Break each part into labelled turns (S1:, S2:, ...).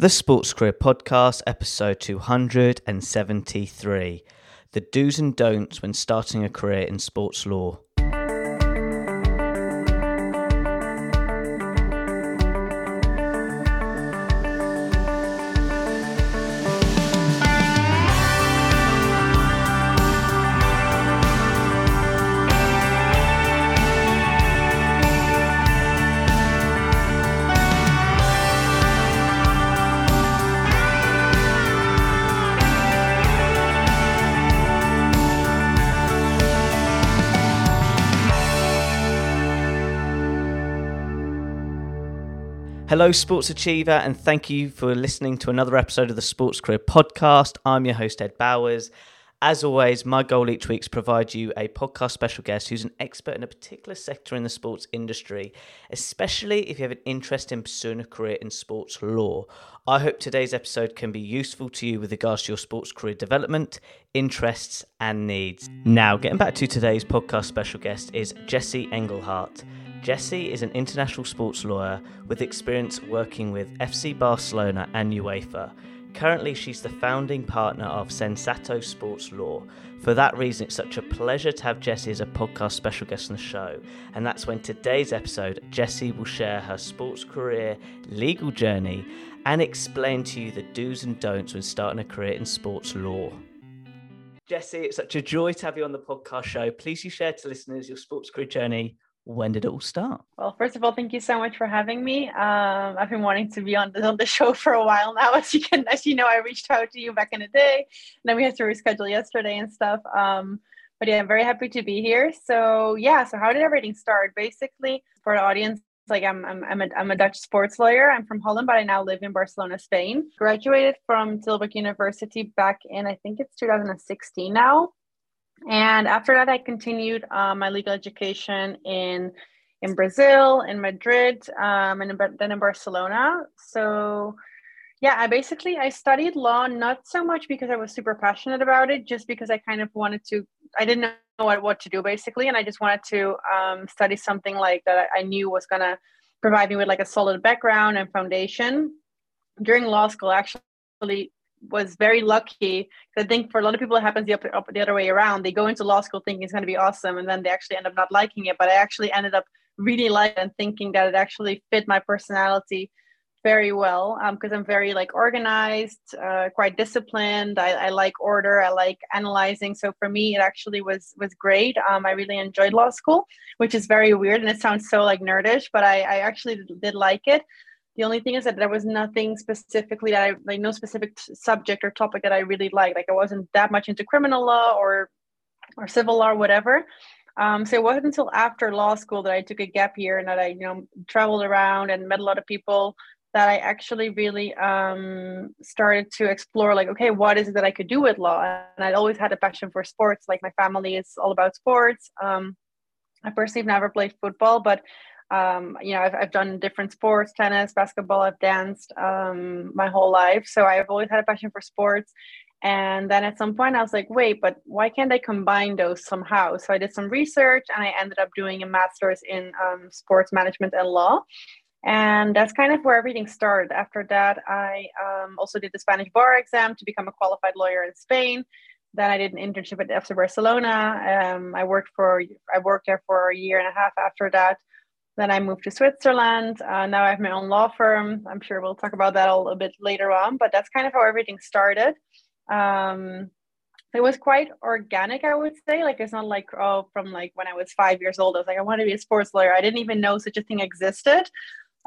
S1: The Sports Career Podcast, episode 273 The Do's and Don'ts When Starting a Career in Sports Law. Hello, Sports Achiever, and thank you for listening to another episode of the Sports Career Podcast. I'm your host, Ed Bowers. As always, my goal each week is provide you a podcast special guest who's an expert in a particular sector in the sports industry, especially if you have an interest in pursuing a career in sports law. I hope today's episode can be useful to you with regards to your sports career development, interests, and needs. Now, getting back to today's podcast special guest is Jessie Engelhart. Jessie is an international sports lawyer with experience working with FC Barcelona and UEFA. Currently, she's the founding partner of Sensato Sports Law. For that reason, it's such a pleasure to have Jessie as a podcast special guest on the show. And that's when today's episode, Jessie will share her sports career, legal journey, and explain to you the do's and don'ts when starting a career in sports law. Jessie, it's such a joy to have you on the podcast show. Please you share to listeners your sports career journey when did it all start?
S2: Well, first of all, thank you so much for having me. Um, I've been wanting to be on the, on the show for a while now. As you can, as you know, I reached out to you back in the day, and then we had to reschedule yesterday and stuff. Um, but yeah, I'm very happy to be here. So yeah, so how did everything start? Basically, for the audience, like I'm, I'm, I'm, a, I'm a Dutch sports lawyer. I'm from Holland, but I now live in Barcelona, Spain. Graduated from Tilburg University back in, I think it's 2016 now. And after that, I continued uh, my legal education in in Brazil, in Madrid, um, and then in Barcelona. So, yeah, I basically I studied law not so much because I was super passionate about it, just because I kind of wanted to. I didn't know what, what to do basically, and I just wanted to um, study something like that I knew was gonna provide me with like a solid background and foundation. During law school, actually, was very lucky. I think for a lot of people, it happens the, up, up, the other way around. They go into law school thinking it's going to be awesome, and then they actually end up not liking it. But I actually ended up really liking and thinking that it actually fit my personality very well because um, I'm very like organized, uh, quite disciplined. I, I, like order. I like analyzing. So for me, it actually was was great. Um, I really enjoyed law school, which is very weird and it sounds so like nerdish, but I, I actually did like it. The only thing is that there was nothing specifically that I like, no specific subject or topic that I really liked. Like I wasn't that much into criminal law or or civil law or whatever. Um, so it wasn't until after law school that I took a gap year and that I, you know, traveled around and met a lot of people that I actually really um, started to explore like, okay, what is it that I could do with law? And I'd always had a passion for sports. Like my family is all about sports. Um, I personally have never played football, but um, you know, I've, I've done different sports, tennis, basketball, I've danced um, my whole life. So I've always had a passion for sports. And then at some point I was like, wait, but why can't I combine those somehow? So I did some research and I ended up doing a master's in um, sports management and law. And that's kind of where everything started. After that, I um, also did the Spanish bar exam to become a qualified lawyer in Spain. Then I did an internship at FC Barcelona. Um, I worked for I worked there for a year and a half after that. Then I moved to Switzerland. Uh, now I have my own law firm. I'm sure we'll talk about that a little bit later on, but that's kind of how everything started. Um, it was quite organic, I would say. Like it's not like oh, from like when I was five years old, I was like, I want to be a sports lawyer. I didn't even know such a thing existed,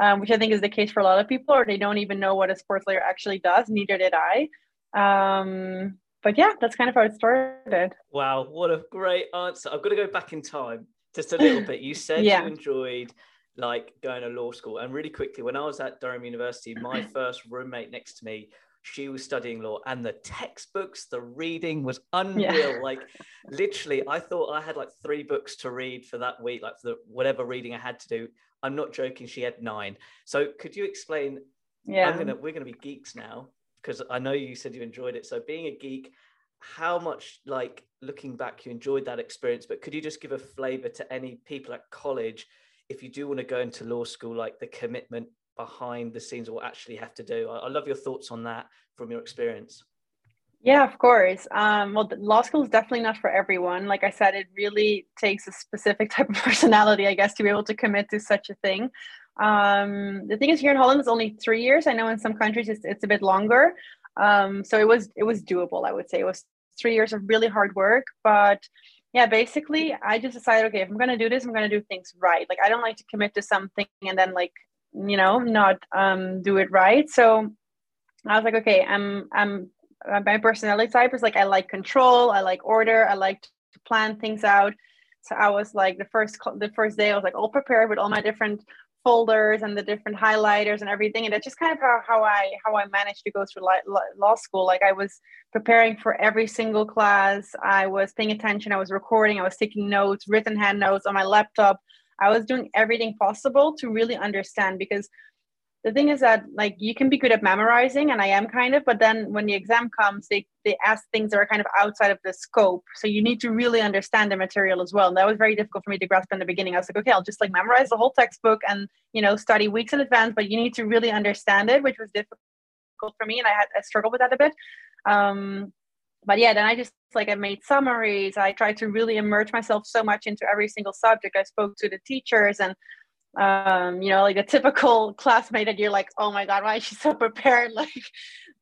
S2: um, which I think is the case for a lot of people, or they don't even know what a sports lawyer actually does. Neither did I. Um, but yeah, that's kind of how it started.
S1: Wow, what a great answer! I've got to go back in time just a little bit. You said yeah. you enjoyed like going to law school, and really quickly, when I was at Durham University, my first roommate next to me, she was studying law, and the textbooks, the reading was unreal. Yeah. Like literally, I thought I had like three books to read for that week, like for the whatever reading I had to do. I'm not joking. She had nine. So could you explain? Yeah, I'm gonna we're gonna be geeks now because I know you said you enjoyed it. So being a geek, how much like looking back you enjoyed that experience but could you just give a flavor to any people at college if you do want to go into law school like the commitment behind the scenes what actually have to do. I, I love your thoughts on that from your experience.
S2: Yeah, of course. Um, well, law school is definitely not for everyone. Like I said, it really takes a specific type of personality, I guess, to be able to commit to such a thing. Um, the thing is, here in Holland, it's only three years. I know in some countries it's, it's a bit longer. Um, so it was it was doable. I would say it was three years of really hard work, but yeah, basically, I just decided, okay, if I'm gonna do this, I'm gonna do things right. Like I don't like to commit to something and then like you know not um, do it right. So I was like, okay, I'm I'm uh, my personality type is like I like control, I like order, I like to plan things out. So I was like the first the first day I was like all prepared with all my different folders and the different highlighters and everything. And that's just kind of how, how i how i managed to go through law school. Like i was preparing for every single class. I was paying attention. I was recording. I was taking notes written hand notes on my laptop. I was doing everything possible to really understand because the thing is that like you can be good at memorizing and i am kind of but then when the exam comes they they ask things that are kind of outside of the scope. So you need to really understand the material as well. And that was very difficult for me to grasp in the beginning. I was like okay i'll just like memorize the whole textbook and you know study weeks in advance but you need to really understand it which was difficult for me and i had i struggled with that a bit. Um but yeah then i just like i made summaries. I tried to really immerse myself so much into every single subject. I spoke to the teachers and um you know like a typical classmate that you're like oh my god why is she so prepared? Like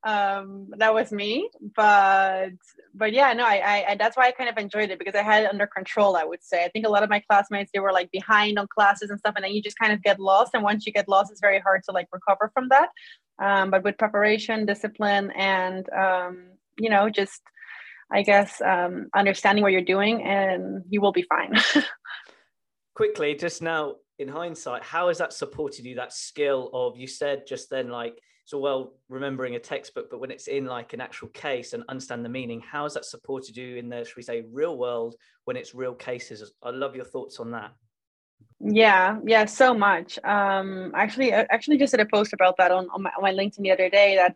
S2: um that was me. But but yeah no I, I that's why i kind of enjoyed it because i had it under control i would say. I think a lot of my classmates they were like behind on classes and stuff and then you just kind of get lost and once you get lost it's very hard to like recover from that. Um but with preparation discipline and um you know just i guess um understanding what you're doing and you will be fine.
S1: Quickly just now in hindsight, how has that supported you? That skill of you said just then, like so well remembering a textbook, but when it's in like an actual case and understand the meaning, how has that supported you in the, should we say, real world when it's real cases? I love your thoughts on that.
S2: Yeah, yeah, so much. Um, actually, I actually just did a post about that on, on my, on my LinkedIn the other day that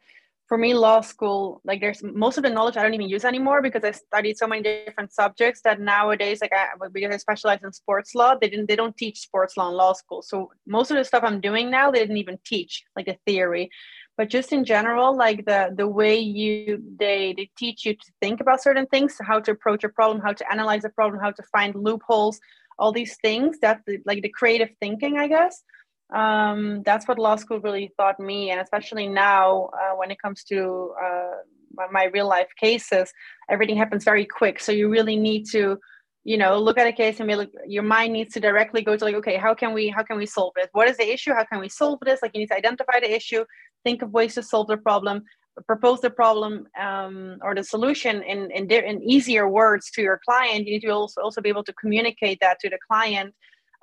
S2: for me law school like there's most of the knowledge i don't even use anymore because i studied so many different subjects that nowadays like i because i specialize in sports law they didn't they don't teach sports law in law school. So most of the stuff i'm doing now they didn't even teach like the theory. But just in general like the the way you they they teach you to think about certain things how to approach a problem how to analyze a problem how to find loopholes all these things that like the creative thinking i guess um, that's what law school really taught me and especially now uh, when it comes to uh, my real life cases everything happens very quick. So you really need to you know look at a case and be like your mind needs to directly go to like okay how can we how can we solve it what is the issue? How can we solve this? Like you need to identify the issue think of ways to solve the problem propose the problem um, or the solution in, in in easier words to your client. You need to also also be able to communicate that to the client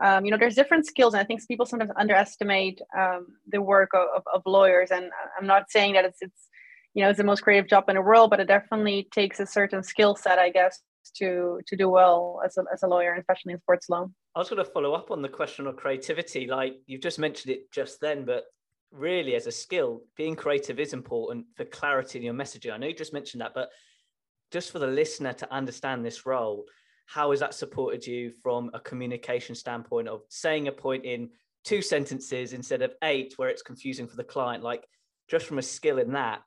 S2: um, you know there's different skills and i think people sometimes underestimate um, the work of, of, lawyers and i'm not saying that it's it's you know it's the most creative job in the world but it definitely takes a certain skill set i guess to to do well as a, as a lawyer especially in sports law.
S1: I was going to follow up on the question of creativity. Like you've just mentioned it just then but really as a skill being creative is important for clarity in your messaging. I know you just mentioned that but just for the listener to understand this role how has that supported you from a communication standpoint of saying a point in two sentences instead of eight where it's confusing for the client? Like just from a skill in that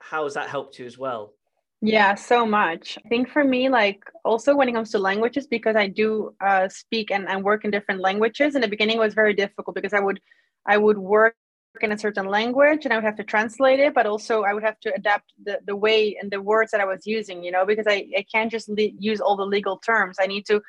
S1: how has that helped you as well?
S2: Yeah so much. I think for me like also when it comes to languages because i do uh, speak and, and work in different languages in the beginning was very difficult because i would i would work in a certain language and I would have to translate it, but also I would have to adapt the, the way and the words that I was using, you know, because I, I can't just le- use all the legal terms. I need to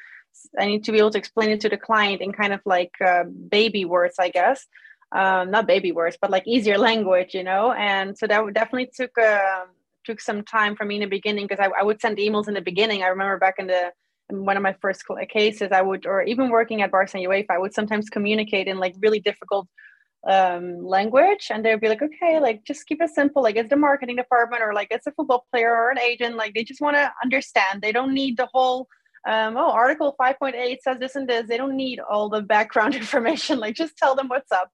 S2: I need to be able to explain it to the client in kind of like uh, baby words, I guess. Um, not baby words, but like easier language, you know. And so that definitely took uh, took some time for me in the beginning because I, I would send emails in the beginning. I remember back in the in one of my first cases, I would, or even working at Barca and UEFA, I would sometimes communicate in like really difficult um, language and they'd be like okay like just keep it simple like it's the marketing department or like it's a football player or an agent like they just want to understand. They don't need the whole um, oh article 5.8 says this and this. They don't need all the background information like just tell them what's up.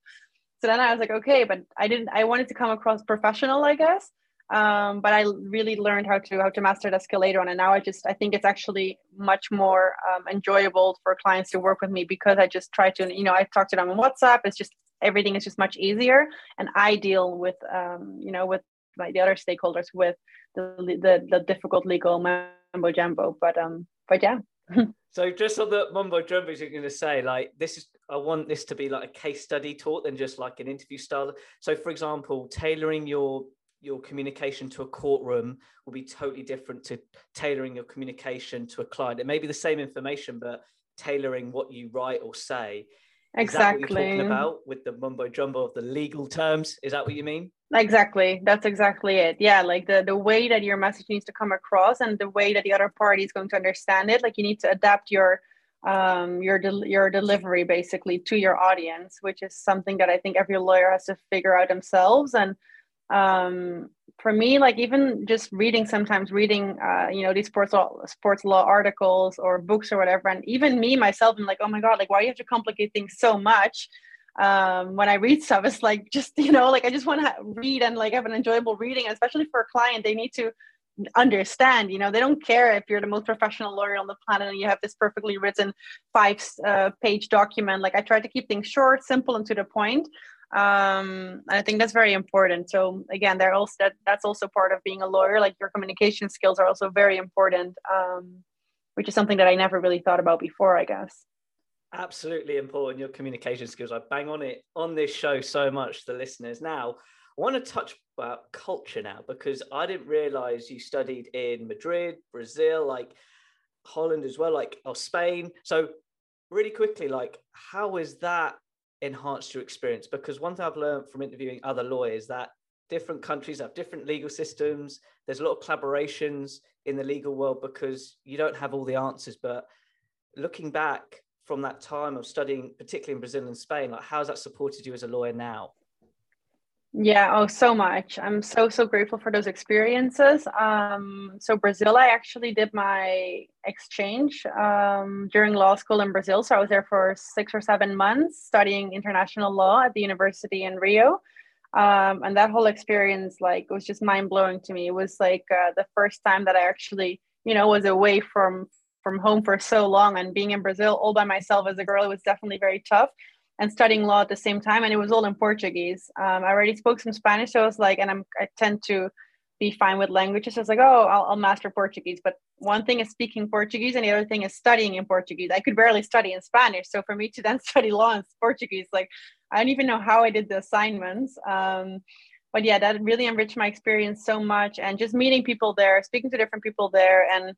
S2: So then i was like okay but i didn't i wanted to come across professional i guess. Um, but I really learned how to how to master that skill later on, and now I just I think it's actually much more um, enjoyable for clients to work with me because I just try to you know I talk to them on WhatsApp. It's just everything is just much easier. And i deal with um, you know with like the other stakeholders with the the, the difficult legal mumbo jumbo. But um but yeah.
S1: So just on the mumbo jumbo you're going to say like this is i want this to be like a case study taught than just like an interview style. So for example tailoring your your communication to a courtroom will be totally different to tailoring your communication to a client. It may be the same information but tailoring what you write or say
S2: exactly
S1: is that what you're talking about with the mumbo jumbo of the legal terms? Is that what you mean?
S2: Exactly. That's exactly it. Yeah like the the way that your message needs to come across and the way that the other party is going to understand it like you need to adapt your um your del- your delivery basically to your audience which is something that i think every lawyer has to figure out themselves and um for me like even just reading sometimes reading uh you know these sports law sports law articles or books or whatever and even me myself i'm like oh my god like why do you have to complicate things so much um, when I read stuff, it's like just you know, like I just want to read and like have an enjoyable reading, especially for a client. They need to understand. You know, they don't care if you're the most professional lawyer on the planet and you have this perfectly written five uh, page document. Like I try to keep things short, simple, and to the point. Um, and I think that's very important. So again, they're also that, that's also part of being a lawyer. Like your communication skills are also very important, um, which is something that I never really thought about before. I guess
S1: absolutely important your communication skills i bang on it on this show so much the listeners now i want to touch about culture now because i didn't realize you studied in madrid brazil like holland as well like or spain so really quickly like how is that enhanced your experience because one thing i've learned from interviewing other lawyers that different countries have different legal systems there's a lot of collaborations in the legal world because you don't have all the answers but looking back from that time of studying, particularly in Brazil and Spain? Like, how's that supported you as a lawyer now?
S2: Yeah, oh, so much. I'm so, so grateful for those experiences. Um, so, Brazil, I actually did my exchange um, during law school in Brazil. So, I was there for six or seven months studying international law at the university in Rio. Um, and that whole experience, like, was just mind blowing to me. It was like uh, the first time that I actually, you know, was away from from home for so long and being in Brazil all by myself as a girl, it was definitely very tough. And studying law at the same time, and it was all in Portuguese. Um, I already spoke some Spanish, so I was like, and I'm I tend to be fine with languages. So I was like, oh, I'll, I'll master Portuguese. But one thing is speaking Portuguese, and the other thing is studying in Portuguese. I could barely study in Spanish, so for me to then study law in Portuguese, like I don't even know how I did the assignments. Um, but yeah, that really enriched my experience so much, and just meeting people there, speaking to different people there, and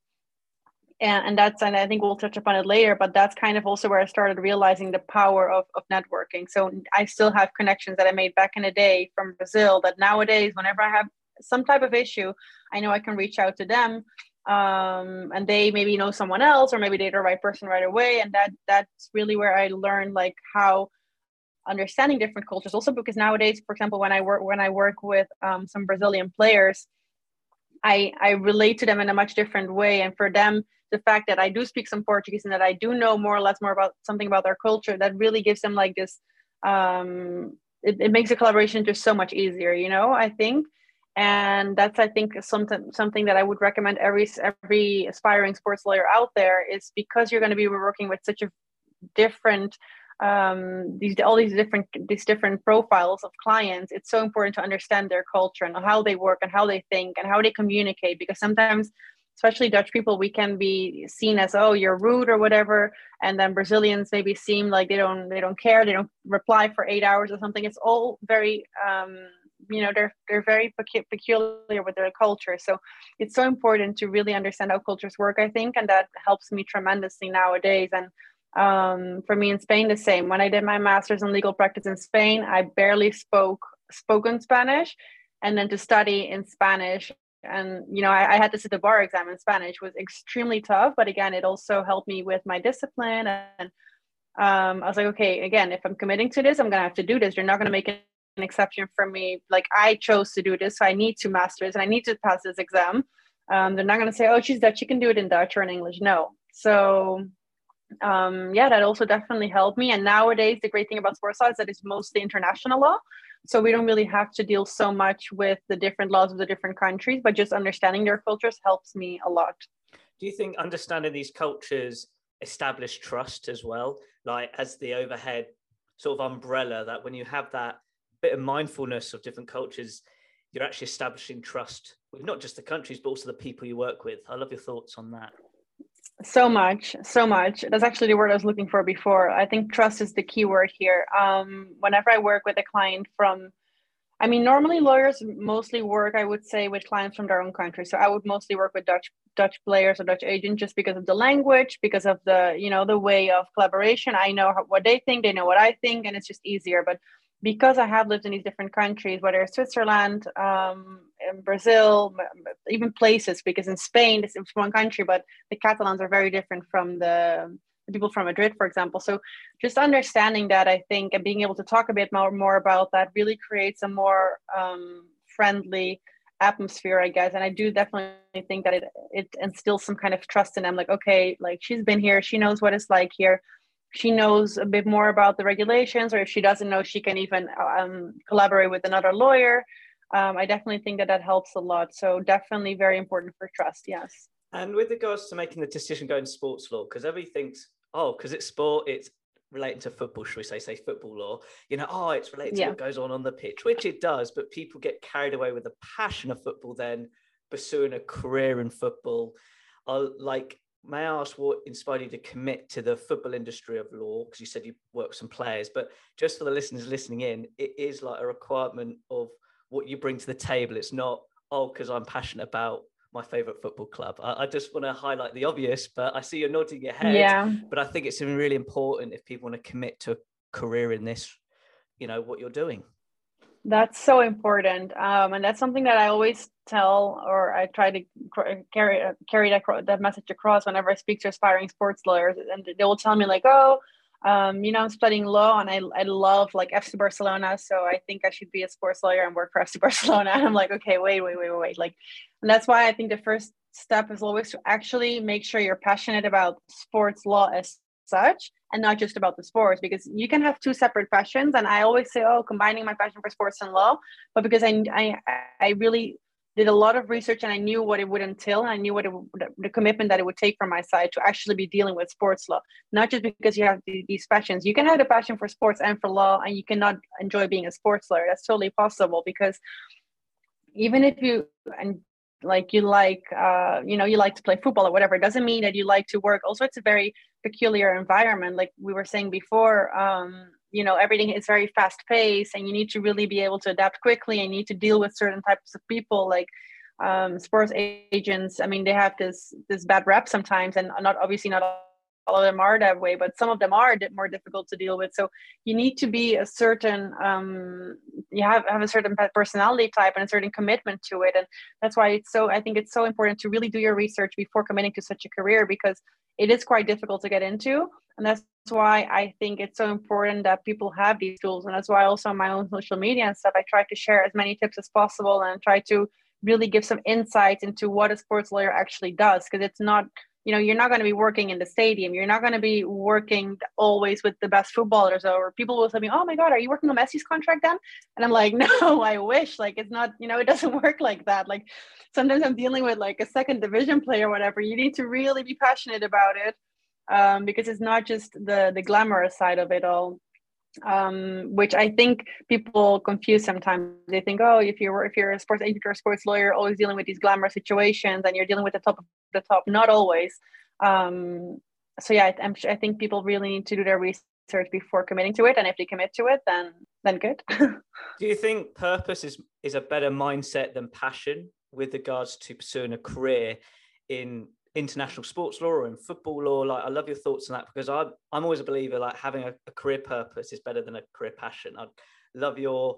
S2: and, and that's and i think we'll touch upon it later but that's kind of also where i started realizing the power of, of networking. So i still have connections that i made back in the day from brazil that nowadays whenever i have some type of issue i know i can reach out to them um, and they maybe know someone else or maybe they're the right person right away. And that that's really where i learned like how understanding different cultures. Also because nowadays for example when i work when i work with um, some brazilian players I, I relate to them in a much different way. And for them, the fact that I do speak some Portuguese and that I do know more or less more about something about their culture, that really gives them like this. Um, it, it makes the collaboration just so much easier, you know. I think, and that's I think something something that I would recommend every every aspiring sports lawyer out there is because you're going to be working with such a different um, these all these different these different profiles of clients it's so important to understand their culture and how they work and how they think and how they communicate because sometimes especially dutch people we can be seen as oh you're rude or whatever. And then brazilians maybe seem like they don't they don't care. They don't reply for eight hours or something. It's all very um, you know they're they're very peculiar with their culture. So it's so important to really understand how cultures work i think and that helps me tremendously nowadays. And um, for me in Spain, the same. When I did my master's in legal practice in Spain, I barely spoke spoken Spanish, and then to study in Spanish, and you know, I, I had to sit the bar exam in Spanish was extremely tough. But again, it also helped me with my discipline, and um, I was like, okay, again, if I'm committing to this, I'm gonna have to do this. You're not gonna make an exception for me. Like I chose to do this, so I need to master this, and I need to pass this exam. Um, they're not gonna say, oh, she's Dutch, she can do it in Dutch or in English. No. So um, yeah, that also definitely helped me. And nowadays, the great thing about sports law is that it's mostly international law. So we don't really have to deal so much with the different laws of the different countries, but just understanding their cultures helps me a lot.
S1: Do you think understanding these cultures establish trust as well? Like as the overhead sort of umbrella that when you have that bit of mindfulness of different cultures, you're actually establishing trust with not just the countries, but also the people you work with. I love your thoughts on that.
S2: So much, so much. That's actually the word I was looking for before. I think trust is the key word here. Um, whenever I work with a client from I mean, normally lawyers mostly work, I would say, with clients from their own country. So I would mostly work with Dutch Dutch players or Dutch agents just because of the language, because of the you know the way of collaboration. I know what they think, they know what I think, and it's just easier. But because I have lived in these different countries, whether it's Switzerland, um, in Brazil, even places, because in Spain it's one country, but the Catalans are very different from the people from Madrid, for example. So just understanding that, I think, and being able to talk a bit more, more about that really creates a more um, friendly atmosphere, I guess. And I do definitely think that it it instills some kind of trust in them. Like, okay, like she's been here, she knows what it's like here. She knows a bit more about the regulations, or if she doesn't know, she can even um, collaborate with another lawyer. Um, I definitely think that that helps a lot. So definitely very important for trust. Yes.
S1: And with regards to making the decision going sports law, because everything's oh, because it's sport, it's relating to football, should we say, say football law, you know, oh, it's related yeah. to what goes on on the pitch, which it does, but people get carried away with the passion of football then pursuing a career in football. Uh, like, may I ask what inspired you to commit to the football industry of law? Because you said you work with some players, but just for the listeners listening in, it is like a requirement of what you bring to the table. It's not, oh, because I'm passionate about my favorite football club. I, I, just want to highlight the obvious, but I see you're nodding your head.
S2: Yeah.
S1: But I think it's really important if people want to commit to a career in this, you know, what you're doing.
S2: That's so important, um, and that's something that I always tell, or I try to carry carry that that message across whenever I speak to aspiring sports lawyers, and they will tell me like, "Oh, um, you know, I'm studying law and I, I love like FC Barcelona. So I think I should be a sports lawyer and work for FC Barcelona. And I'm like, okay, wait, wait, wait, wait. Like, and that's why I think the first step is always to actually make sure you're passionate about sports law as such and not just about the sports because you can have two separate passions and i always say oh combining my passion for sports and law but because i i, I really did a lot of research and I knew what it would entail. And I knew what it, the commitment that it would take from my side to actually be dealing with sports law. Not just because you have these passions. You can have a passion for sports and for law, and you cannot enjoy being a sports lawyer. That's totally possible because even if you and like you like uh, you know you like to play football or whatever it doesn't mean that you like to work. Also it's a very peculiar environment like we were saying before um, you know everything is very fast paced and you need to really be able to adapt quickly and need to deal with certain types of people like um, sports agents. I mean they have this this bad rep sometimes and not obviously not all of them are that way but some of them are more difficult to deal with. So you need to be a certain um, you have, have a certain personality type and a certain commitment to it. And that's why it's so i think it's so important to really do your research before committing to such a career because it is quite difficult to get into. And that's why i think it's so important that people have these tools. And that's why also on my own social media and stuff i try to share as many tips as possible and try to really give some insights into what a sports lawyer actually does because it's not you know you're not going to be working in the stadium. You're not going to be working always with the best footballers or people will tell me oh my god are you working on messi's contract then? And i'm like no i wish like it's not you know it doesn't work like that. Like sometimes i'm dealing with like a second division player whatever. You need to really be passionate about it um, because it's not just the the glamorous side of it all um, which I think people confuse sometimes. They think, oh, if you're if you're a sports agent or a sports lawyer, always dealing with these glamorous situations, and you're dealing with the top of the top. Not always. Um, so yeah, I, I'm, I think people really need to do their research before committing to it, and if they commit to it, then then good.
S1: do you think purpose is is a better mindset than passion with regards to pursuing a career in international sports law or in football law like i love your thoughts on that because i'm, I'm always a believer like having a, a career purpose is better than a career passion. I love your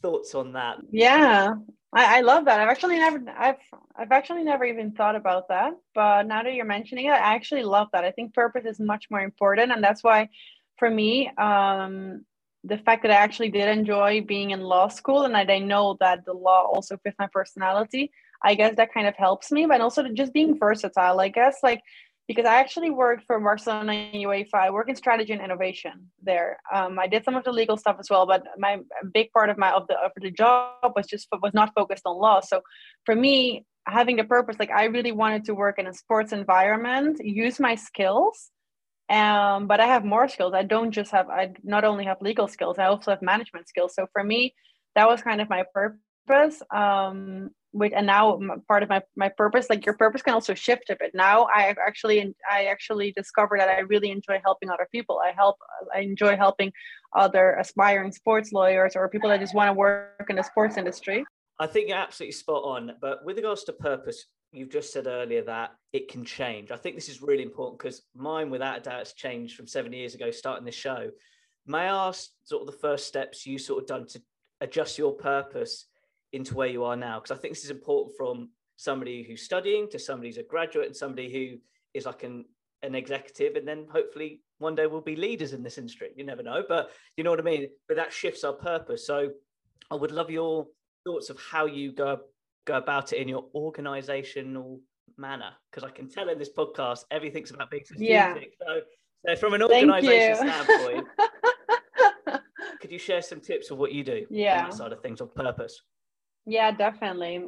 S1: thoughts on that.
S2: Yeah I, I love that. I've actually never i've i've actually never even thought about that but now that you're mentioning it i actually love that. I think purpose is much more important and that's why for me um the fact that i actually did enjoy being in law school and i know that the law also fits my personality I guess that kind of helps me, but also just being versatile. I guess like because I actually worked for Barcelona UEFA. I work in strategy and innovation there. Um, I did some of the legal stuff as well, but my big part of my of the of the job was just was not focused on law. So for me, having the purpose, like I really wanted to work in a sports environment, use my skills, Um, but I have more skills. I don't just have, I not only have legal skills, I also have management skills. So for me, that was kind of my purpose. Um, with and now part of my my purpose, like your purpose can also shift a bit. Now I actually I actually discovered that I really enjoy helping other people. I help I enjoy helping other aspiring sports lawyers or people that just want to work in the sports industry.
S1: I think you're absolutely spot on. But with regards to purpose, you've just said earlier that it can change. I think this is really important because mine, without a doubt, has changed from seven years ago starting this show. May I ask sort of the first steps you sort of done to adjust your purpose into where you are now? Because I think this is important from somebody who's studying to somebody who's a graduate and somebody who is like an an executive and then hopefully one day we'll be leaders in this industry. You never know but you know what i mean? But that shifts our purpose. So i would love your thoughts of how you go go about it in your organizational manner because i can tell in this podcast everything's about being strategic. Yeah. so, so from an organization standpoint could you share some tips of what you do
S2: yeah.
S1: on that side of things of purpose
S2: yeah definitely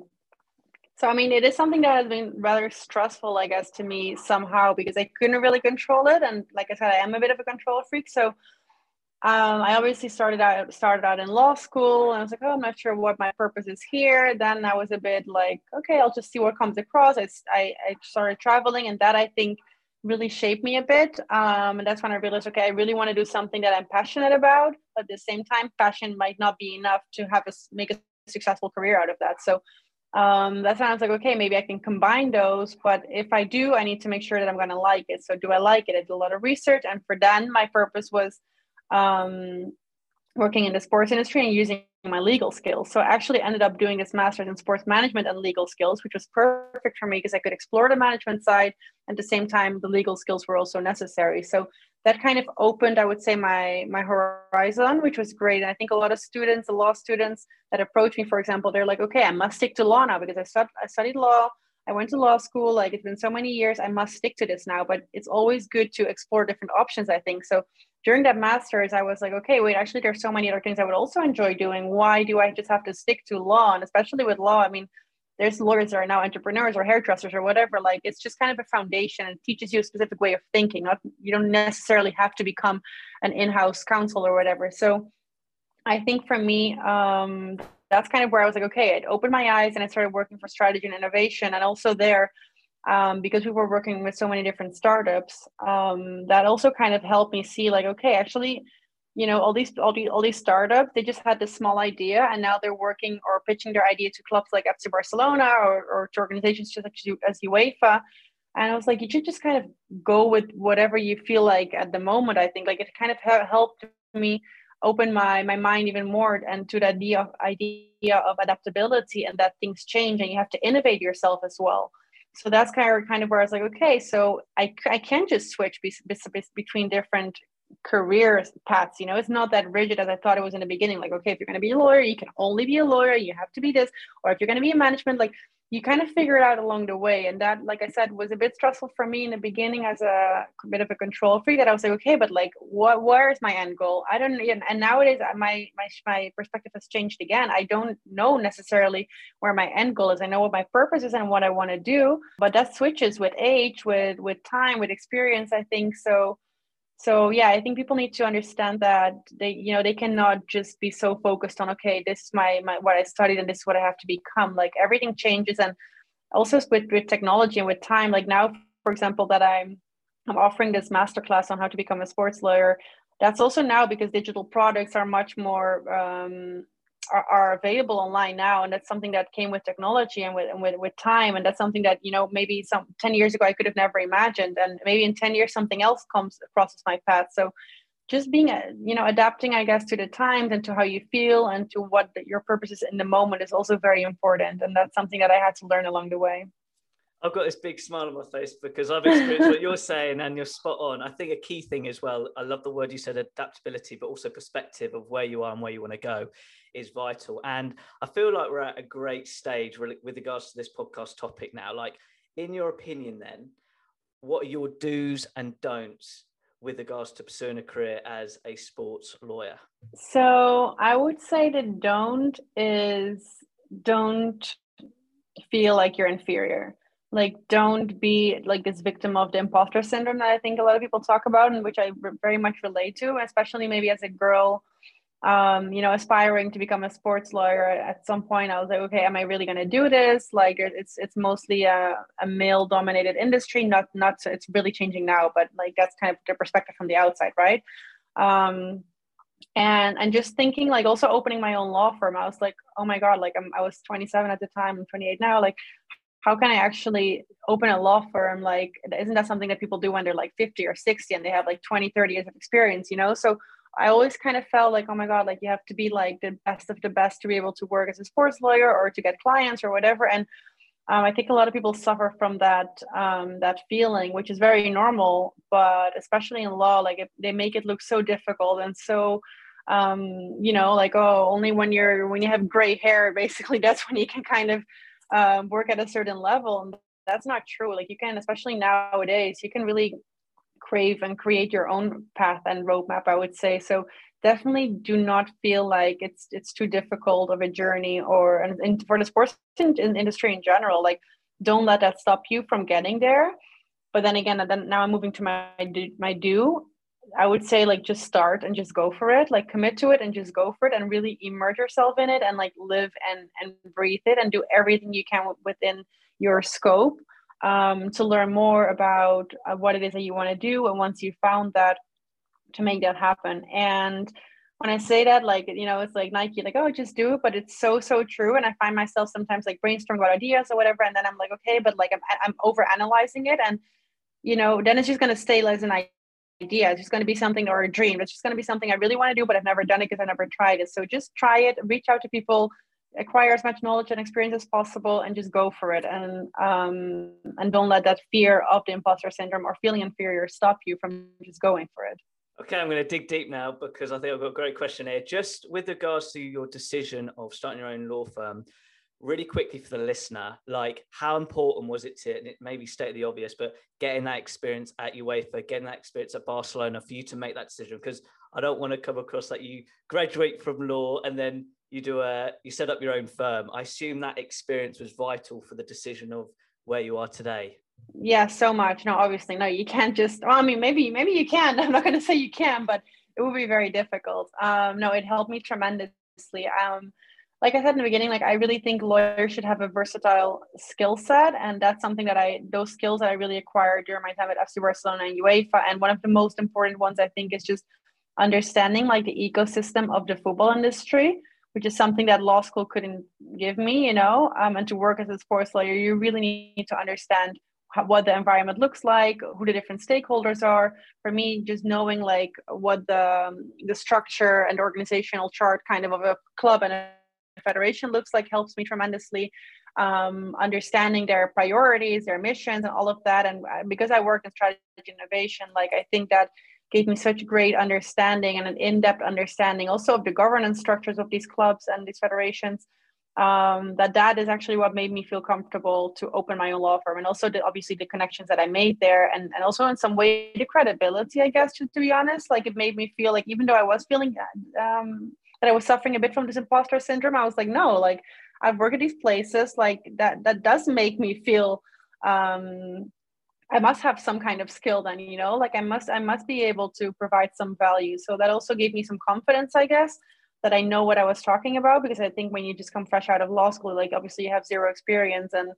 S2: so i mean it is something that has been rather stressful i guess to me somehow because i couldn't really control it and like i said i am a bit of a control freak so um, I obviously started out started out in law school, and I was like, oh, I'm not sure what my purpose is here. Then I was a bit like, okay, I'll just see what comes across. I, I, I started traveling, and that I think really shaped me a bit. Um, and that's when I realized, okay, I really want to do something that I'm passionate about. But at the same time, passion might not be enough to have a make a successful career out of that. So um, I was like, okay, maybe I can combine those. But if I do, I need to make sure that I'm going to like it. So do I like it? I did a lot of research, and for then, my purpose was um, working in the sports industry and using my legal skills. So I actually ended up doing this master's in sports management and legal skills, which was perfect for me because I could explore the management side. At the same time, the legal skills were also necessary. So that kind of opened, I would say, my my horizon, which was great. And I think a lot of students, the law students that approach me, for example, they're like, okay, I must stick to law now because I, stud- I studied law. I went to law school. Like it's been so many years, I must stick to this now. But it's always good to explore different options. I think so during that master's i was like okay wait actually there's so many other things i would also enjoy doing why do i just have to stick to law and especially with law i mean there's lawyers that are now entrepreneurs or hairdressers or whatever like it's just kind of a foundation and teaches you a specific way of thinking you don't necessarily have to become an in-house counsel or whatever. So i think for me um, that's kind of where i was like okay it opened my eyes and i started working for strategy and innovation. And also there um, because we were working with so many different startups um, that also kind of helped me see like okay actually you know all these all these all these startups they just had this small idea and now they're working or pitching their idea to clubs like FC Barcelona or, or to organizations such as UEFA. And I was like you should just kind of go with whatever you feel like at the moment I think. Like it kind of helped me open my my mind even more and to the idea of idea of adaptability and that things change and you have to innovate yourself as well. So that's kind of kind of where I was like, okay, so I I can just switch be, be, be, between different career paths. You know, it's not that rigid as I thought it was in the beginning. Like, okay, if you're going to be a lawyer, you can only be a lawyer. You have to be this, or if you're going to be in management, like you kind of figure it out along the way. And that, like I said, was a bit stressful for me in the beginning as a bit of a control freak. That I was like, okay, but like, what? Where is my end goal? I don't. And nowadays, uh, my my my perspective has changed again. I don't know necessarily where my end goal is. I know what my purpose is and what I want to do, but that switches with age, with with time, with experience. I think so so yeah i think people need to understand that they you know they cannot just be so focused on okay this is my, my what i studied and this is what i have to become. Like everything changes. And also with with technology and with time like now for example that i'm i'm offering this masterclass on how to become a sports lawyer that's also now because digital products are much more um, are, are, available online now and that's something that came with technology and with, and with with time and that's something that you know maybe some 10 years ago i could have never imagined and maybe in 10 years something else comes crosses my path. So just being a, you know adapting i guess to the times and to how you feel and to what your purpose is in the moment is also very important and that's something that i had to learn along the way
S1: I've got this big smile on my face because I've experienced what you're saying and you're spot on. I think a key thing as well, I love the word you said, adaptability, but also perspective of where you are and where you want to go is vital. And I feel like we're at a great stage with regards to this podcast topic now. Like, in your opinion, then, what are your do's and don'ts with regards to pursuing a career as a sports lawyer?
S2: So, I would say the don't is don't feel like you're inferior like don't be like this victim of the imposter syndrome that i think a lot of people talk about and which i very much relate to especially maybe as a girl um, you know, aspiring to become a sports lawyer at some point, I was like, okay, am I really going to do this? Like, it's it's mostly a, a male dominated industry. Not not it's really changing now, but like that's kind of the perspective from the outside, right? Um, and and just thinking like also opening my own law firm, I was like, oh my god, like I'm, I was 27 at the time, I'm 28 now, like. How can I actually open a law firm? Like, isn't that something that people do when they're like 50 or 60 and they have like 20, 30 years of experience, you know? So I always kind of felt like, oh my God, like you have to be like the best of the best to be able to work as a sports lawyer or to get clients or whatever. And um, I think a lot of people suffer from that um, that feeling, which is very normal. But especially in law, like it, they make it look so difficult and so, um, you know, like oh, only when you're when you have gray hair, basically, that's when you can kind of um, work at a certain level. And that's not true. Like you can, especially nowadays, you can really crave and create your own path and roadmap i would say so definitely do not feel like it's it's too difficult of a journey or and, and for the sports in, in industry in general like don't let that stop you from getting there but then again then now i'm moving to my my do i would say like just start and just go for it like commit to it and just go for it and really immerse yourself in it and like live and and breathe it and do everything you can within your scope um, to learn more about uh, what it is that you want to do. And once you found that, to make that happen. And when I say that, like, you know, it's like Nike, like, oh, just do it. But it's so, so true. And I find myself sometimes like brainstorming about ideas or whatever. And then I'm like, okay, but like I'm, I'm over analyzing it. And, you know, then it's just going to stay as an idea. It's just going to be something or a dream. It's just going to be something I really want to do, but I've never done it because I've never tried it. So just try it, reach out to people acquire as much knowledge and experience as possible and just go for it and um, and don't let that fear of the imposter syndrome or feeling inferior stop you from just going for it
S1: okay i'm going to dig deep now because i think i've got a great question here just with regards to your decision of starting your own law firm really quickly for the listener like how important was it to and it maybe state the obvious but getting that experience at uefa getting that experience at barcelona for you to make that decision? Because i don't want to come across that you graduate from law and then you do a you set up your own firm. I assume that experience was vital for the decision of where you are today.
S2: Yeah so much. No obviously no you can't just well, i mean maybe maybe you can. I'm not going to say you can but it would be very difficult. Um no it helped me tremendously. Um like i said in the beginning like i really think lawyers should have a versatile skill set and that's something that i those skills that i really acquired during my time at fc barcelona and uefa and one of the most important ones i think is just understanding like the ecosystem of the football industry which is something that law school couldn't give me, you know. Um, and to work as a sports lawyer, you really need to understand how, what the environment looks like, who the different stakeholders are. For me, just knowing like what the um, the structure and organizational chart kind of of a club and a federation looks like helps me tremendously. Um, understanding their priorities, their missions, and all of that. And uh, because I work in strategy innovation, like I think that gave me such great understanding and an in-depth understanding also of the governance structures of these clubs and these federations um, that that is actually what made me feel comfortable to open my own law firm and also the, obviously the connections that i made there and, and also in some way the credibility i guess to, to be honest like it made me feel like even though i was feeling um, that i was suffering a bit from this imposter syndrome i was like no like i've worked at these places like that that does make me feel um, I must have some kind of skill then, you know, like I must I must be able to provide some value. So that also gave me some confidence, I guess, that I know what I was talking about because I think when you just come fresh out of law school, like obviously you have zero experience and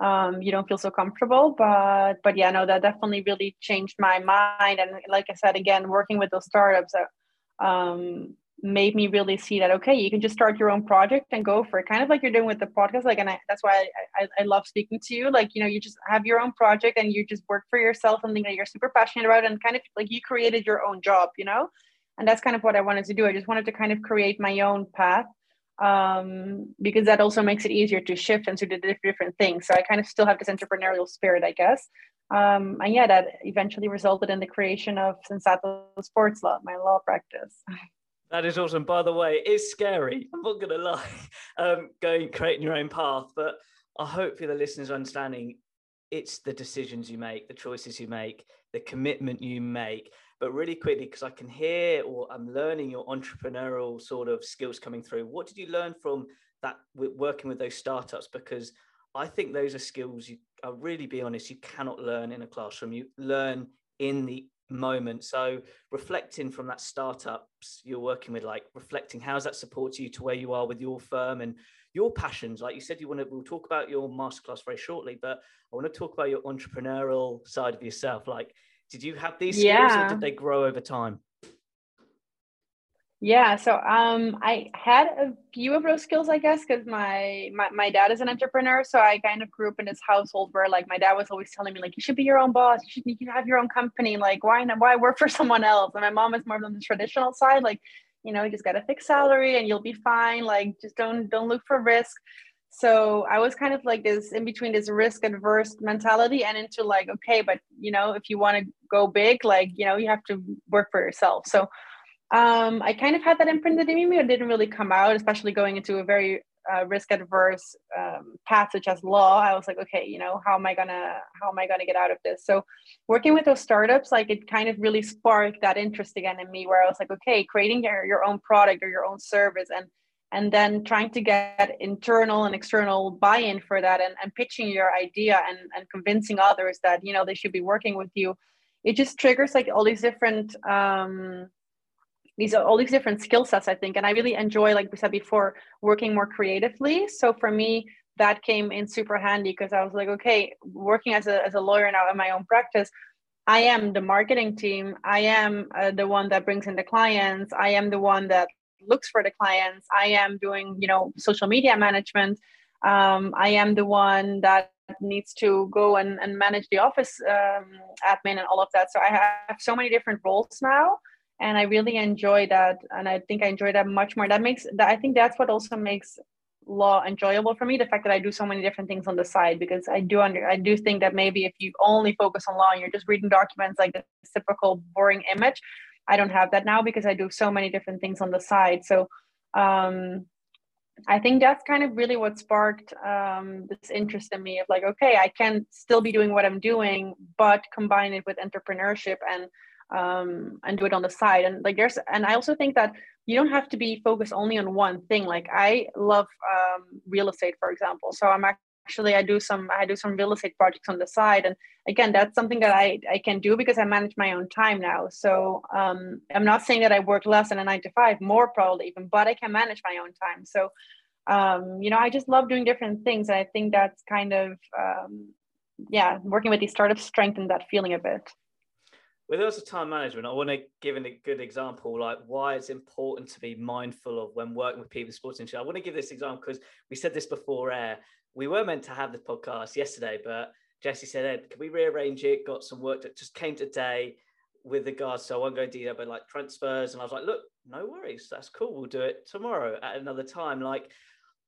S2: um, you don't feel so comfortable. But but yeah, no, that definitely really changed my mind. And like I said, again, working with those startups, uh, um, made me really see that okay you can just start your own project and go for it kind of like you're doing with the podcast like and I, that's why I, I, I love speaking to you like you know you just have your own project and you just work for yourself something that you're super passionate about and kind of like you created your own job you know? And that's kind of what i wanted to do i just wanted to kind of create my own path um, because that also makes it easier to shift and to do different things so i kind of still have this entrepreneurial spirit i guess um, and yeah that eventually resulted in the creation of sensato sports law my law practice
S1: That is awesome. By the way, it's scary. I'm not going to lie. Um, going creating your own path, but I hope for the listeners' understanding, it's the decisions you make, the choices you make, the commitment you make. But really quickly, because I can hear or I'm learning your entrepreneurial sort of skills coming through. What did you learn from that working with those startups? Because I think those are skills you. I'll really be honest. You cannot learn in a classroom. You learn in the moment. So reflecting from that startups you're working with, like reflecting how's that support you to where you are with your firm and your passions. Like you said, you want to. We'll talk about your masterclass very shortly, but I want to talk about your entrepreneurial side of yourself. Like, did you have these skills, yeah. or did they grow over time?
S2: Yeah, so um, I had a few of those skills, I guess, because my, my my dad is an entrepreneur. So I kind of grew up in this household where, like, my dad was always telling me, like, you should be your own boss. You should you have your own company. Like, why not? Why work for someone else? And my mom is more on the traditional side, like, you know, you just got a fixed salary and you'll be fine. Like, just don't don't look for risk. So I was kind of like this in between this risk adverse mentality and into like, okay, but you know, if you want to go big, like, you know, you have to work for yourself. So um, I kind of had that imprinted in me. It didn't really come out, especially going into a very uh, risk adverse um, path such as law. I was like, okay, you know, how am I gonna how am I gonna get out of this? So working with those startups, like it kind of really sparked that interest again in me, where I was like, okay, creating your, your own product or your own service and and then trying to get internal and external buy-in for that and, and pitching your idea and, and convincing others that you know they should be working with you it just triggers like all these different um, these are all these different skill sets i think and i really enjoy like we said before working more creatively. So for me that came in super handy because i was like okay working as a, as a lawyer now in my own practice i am the marketing team. I am uh, the one that brings in the clients. I am the one that looks for the clients. I am doing you know social media management. Um, i am the one that needs to go and, and manage the office um, admin and all of that. So i have so many different roles now and i really enjoy that and i think i enjoy that much more. That makes that i think that's what also makes law enjoyable for me the fact that i do so many different things on the side because i do under i do think that maybe if you only focus on law and you're just reading documents like the typical boring image i don't have that now because i do so many different things on the side. So um I think that's kind of really what sparked um, this interest in me of like, okay, I can still be doing what I'm doing, but combine it with entrepreneurship and um, and do it on the side. And like there's, and I also think that you don't have to be focused only on one thing. Like I love um, real estate, for example. So I'm actually I do some I do some real estate projects on the side, and again, that's something that I I can do because I manage my own time now. So um, I'm not saying that I work less than a nine to five, more probably even, but I can manage my own time. So um, you know, I just love doing different things, and I think that's kind of um, yeah, working with these startups strengthened that feeling a bit
S1: with us time management, I want to give a good example, like why it's important to be mindful of when working with people in sports industry. I want to give this example because we said this before air. We were meant to have the podcast yesterday, but Jessie said, Ed, can we rearrange it? Got some work that just came today with regards, so I won't go into detail, but like transfers. And I was like, look, no worries. That's cool. We'll do it tomorrow at another time. Like,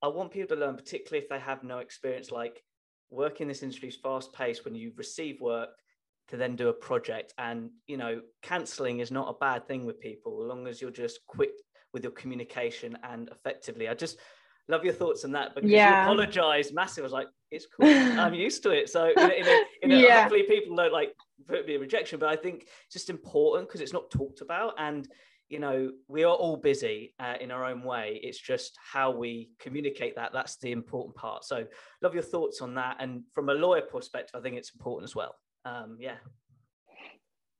S1: I want people to learn, particularly if they have no experience, like working in this industry is fast paced when you receive work to then do a project. And, you know, cancelling is not a bad thing with people, as long as you're just quick with your communication and effectively. I just love your thoughts on that because yeah. you apologized massive. I was like, it's cool. I'm used to it. So, in a, in a, in a, yeah. hopefully people don't like put me a rejection, but I think it's just important because it's not talked about. And, you know, we are all busy uh, in our own way. It's just how we communicate that. That's the important part. So, love your thoughts on that. And from a lawyer perspective, I think it's important as well um, yeah.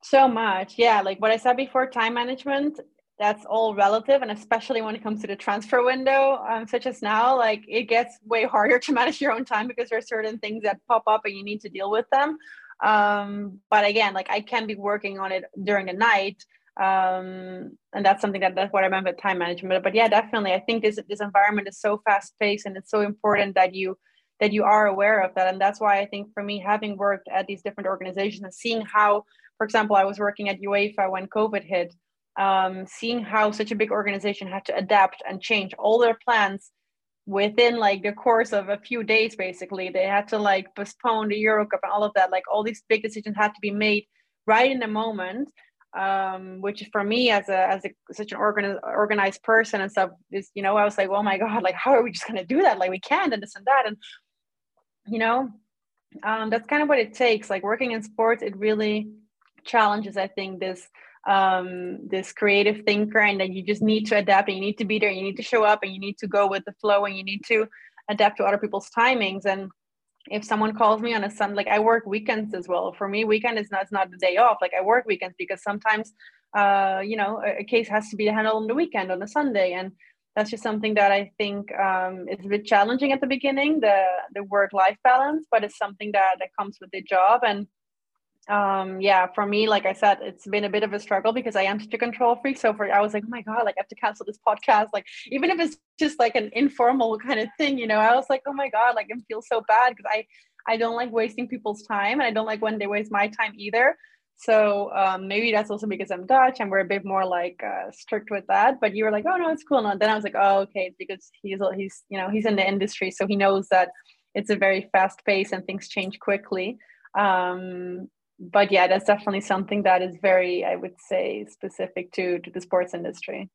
S2: So much. Yeah like what i said before time management that's all relative and especially when it comes to the transfer window um, such as now like it gets way harder to manage your own time because there are certain things that pop up and you need to deal with them. Um, but again like i can be working on it during the night um, and that's something that that's what i meant with time management. But yeah definitely i think this this environment is so fast paced and it's so important that you that you are aware of that. And that's why i think for me having worked at these different organizations and seeing how for example i was working at uefa when covid hit um, seeing how such a big organization had to adapt and change all their plans within like the course of a few days basically. They had to like postpone the euro cup and all of that. Like all these big decisions had to be made right in the moment um, which for me as a as a such an organ, organized person and stuff is you know I was like oh my god like how are we just gonna do that? Like we can't and this and that. And you know um, that's kind of what it takes like working in sports it really challenges i think this um, this creative thinker and that you just need to adapt and you need to be there you need to show up and you need to go with the flow and you need to adapt to other people's timings and if someone calls me on a Sunday, like I work weekends as well. For me, weekend is not, not the day off. Like I work weekends because sometimes, uh, you know, a, a case has to be handled on the weekend on a Sunday. And that's just something that I think um, is a bit challenging at the beginning, the, the work life balance, but it's something that, that comes with the job. And um yeah for me like i said it's been a bit of a struggle because i am such a control freak. So for i was like oh my god like i have to cancel this podcast. Like even if it's just like an informal kind of thing you know i was like oh my god like i feel so bad because i i don't like wasting people's time and i don't like when they waste my time either so um, maybe that's also because i'm dutch and we're a bit more like uh, strict with that but you were like oh no it's cool and then i was like oh okay it's because he's he's you know he's in the industry so he knows that it's a very fast pace and things change quickly um, but yeah, that's definitely something that is very, I would say, specific to to the sports industry.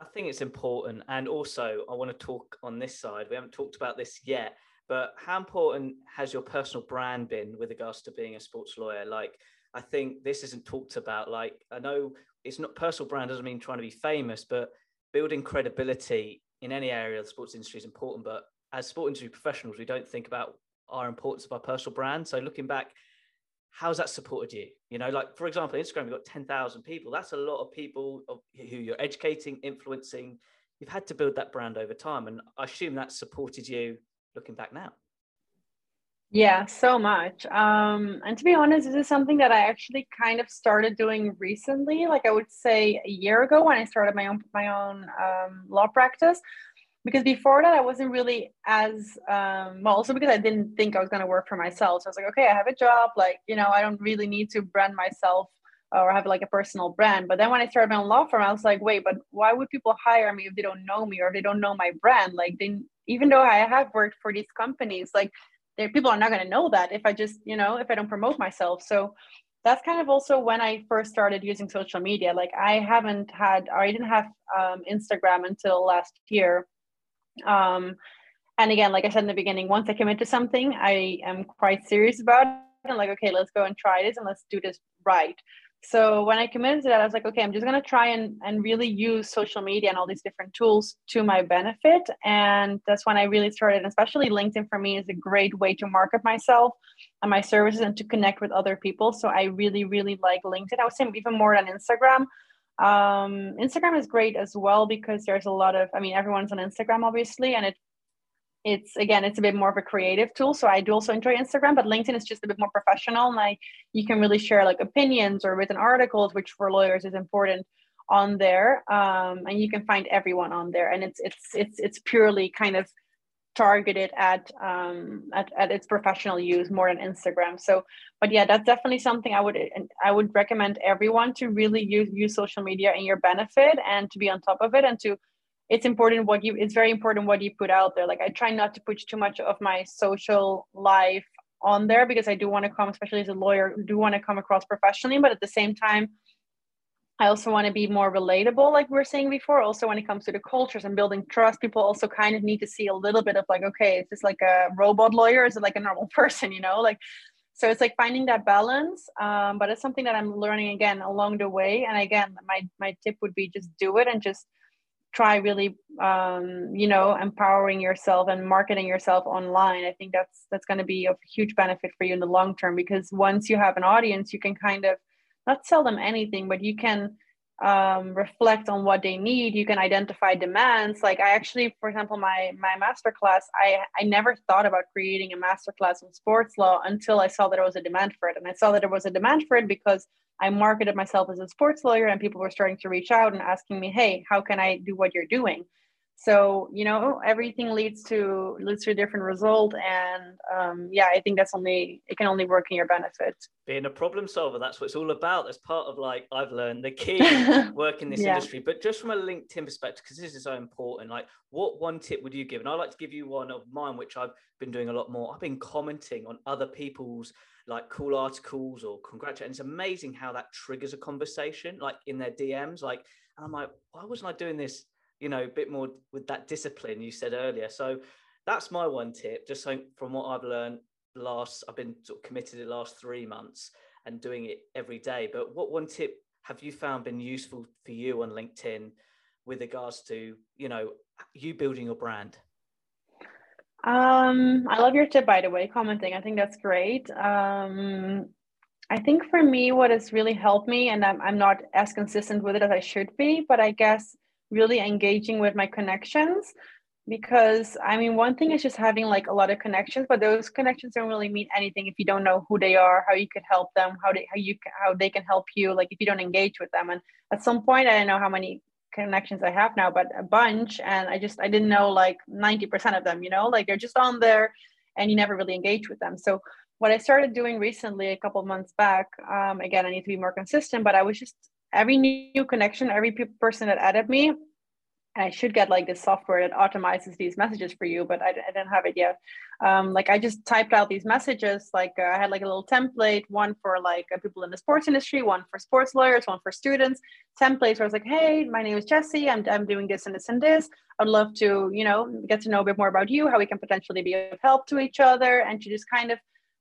S1: I think it's important, and also I want to talk on this side. We haven't talked about this yet, but how important has your personal brand been with regards to being a sports lawyer? Like, I think this isn't talked about. Like, I know it's not personal brand doesn't mean trying to be famous, but building credibility in any area of the sports industry is important. But as sport industry professionals, we don't think about our importance of our personal brand. So looking back how's that supported you? You know, like for example, Instagram, you've got 10,000 people. That's a lot of people who you're educating, influencing. You've had to build that brand over time. And I assume that supported you looking back now.
S2: Yeah, so much. Um, and to be honest, this is something that I actually kind of started doing recently. Like I would say a year ago when I started my own my own um, law practice because before that I wasn't really as um, well also because I didn't think I was going to work for myself so I was like okay I have a job like you know I don't really need to brand myself or have like a personal brand but then when I started my own law firm I was like wait but why would people hire me if they don't know me or if they don't know my brand like they even though I have worked for these companies like there people are not going to know that if I just you know if I don't promote myself so that's kind of also when I first started using social media. Like I haven't had, or I didn't have um, Instagram until last year. Um, and again, like I said in the beginning, once I commit to something, I am quite serious about it. And like, okay, let's go and try this and let's do this right. So when I committed to that, I was like, okay, I'm just gonna try and, and really use social media and all these different tools to my benefit. And that's when I really started, especially LinkedIn for me is a great way to market myself and my services and to connect with other people. So I really, really like LinkedIn. I would say even more than Instagram um, Instagram is great as well because there's a lot of, I mean, everyone's on Instagram obviously, and it it's again it's a bit more of a creative tool so i do also enjoy instagram but linkedin is just a bit more professional and like you can really share like opinions or written articles which for lawyers is important on there um, and you can find everyone on there and it's it's it's it's purely kind of targeted at um at, at its professional use more than instagram. So but yeah that's definitely something i would i would recommend everyone to really use use social media in your benefit and to be on top of it and to it's important what you it's very important what you put out there like i try not to put too much of my social life on there because i do want to come especially as a lawyer do want to come across professionally but at the same time I also want to be more relatable, like we were saying before. Also, when it comes to the cultures and building trust, people also kind of need to see a little bit of like, okay, is this like a robot lawyer? Is it like a normal person? You know, like so it's like finding that balance. Um, but it's something that I'm learning again along the way. And again, my my tip would be just do it and just try really um, you know empowering yourself and marketing yourself online i think that's that's going to be of huge benefit for you in the long term because once you have an audience you can kind of not sell them anything, but you can um, reflect on what they need. You can identify demands. Like I actually, for example, my my master class, I I never thought about creating a master class on sports law until I saw that there was a demand for it, and I saw that there was a demand for it because I marketed myself as a sports lawyer, and people were starting to reach out and asking me, "Hey, how can I do what you're doing?" So you know everything leads to leads to a different result and um, yeah i think that's only it can only work in your benefit.
S1: Being a problem solver that's what it's all about. That's part of like i've learned the key work in this yeah. industry. But just from a linkedin perspective because this is so important like what one tip would you give? And i'd like to give you one of mine which i've been doing a lot more. I've been commenting on other people's like cool articles or congratulating it's amazing how that triggers a conversation like in their dms like and i'm like why wasn't i doing this you know, a bit more with that discipline you said earlier. So that's my one tip, just so from what I've learned last, I've been sort of committed the last three months and doing it every day. But what one tip have you found been useful for you on LinkedIn with regards to, you know, you building your brand?
S2: Um, I love your tip, by the way, commenting. I think that's great. Um, I think for me, what has really helped me, and I'm, I'm not as consistent with it as I should be, but I guess really engaging with my connections because I mean, one thing is just having like a lot of connections, but those connections don't really mean anything if you don't know who they are, how you could help them, how they how you how they can help you. Like if you don't engage with them, and at some point, I don't know how many connections I have now, but a bunch, and I just I didn't know like ninety percent of them. You know, like they're just on there, and you never really engage with them. So what I started doing recently, a couple months back, um, again, I need to be more consistent, but I was just every new connection, every person that added me, I should get like this software that automizes these messages for you, but I, I didn't have it yet. Um, like I just typed out these messages. Like uh, I had like a little template, one for like uh, people in the sports industry, one for sports lawyers, one for students. Templates where I was like, "Hey, my name is Jessie. I'm I'm doing this and this and this. I'd love to, you know, get to know a bit more about you, how we can potentially be of help to each other, and to just kind of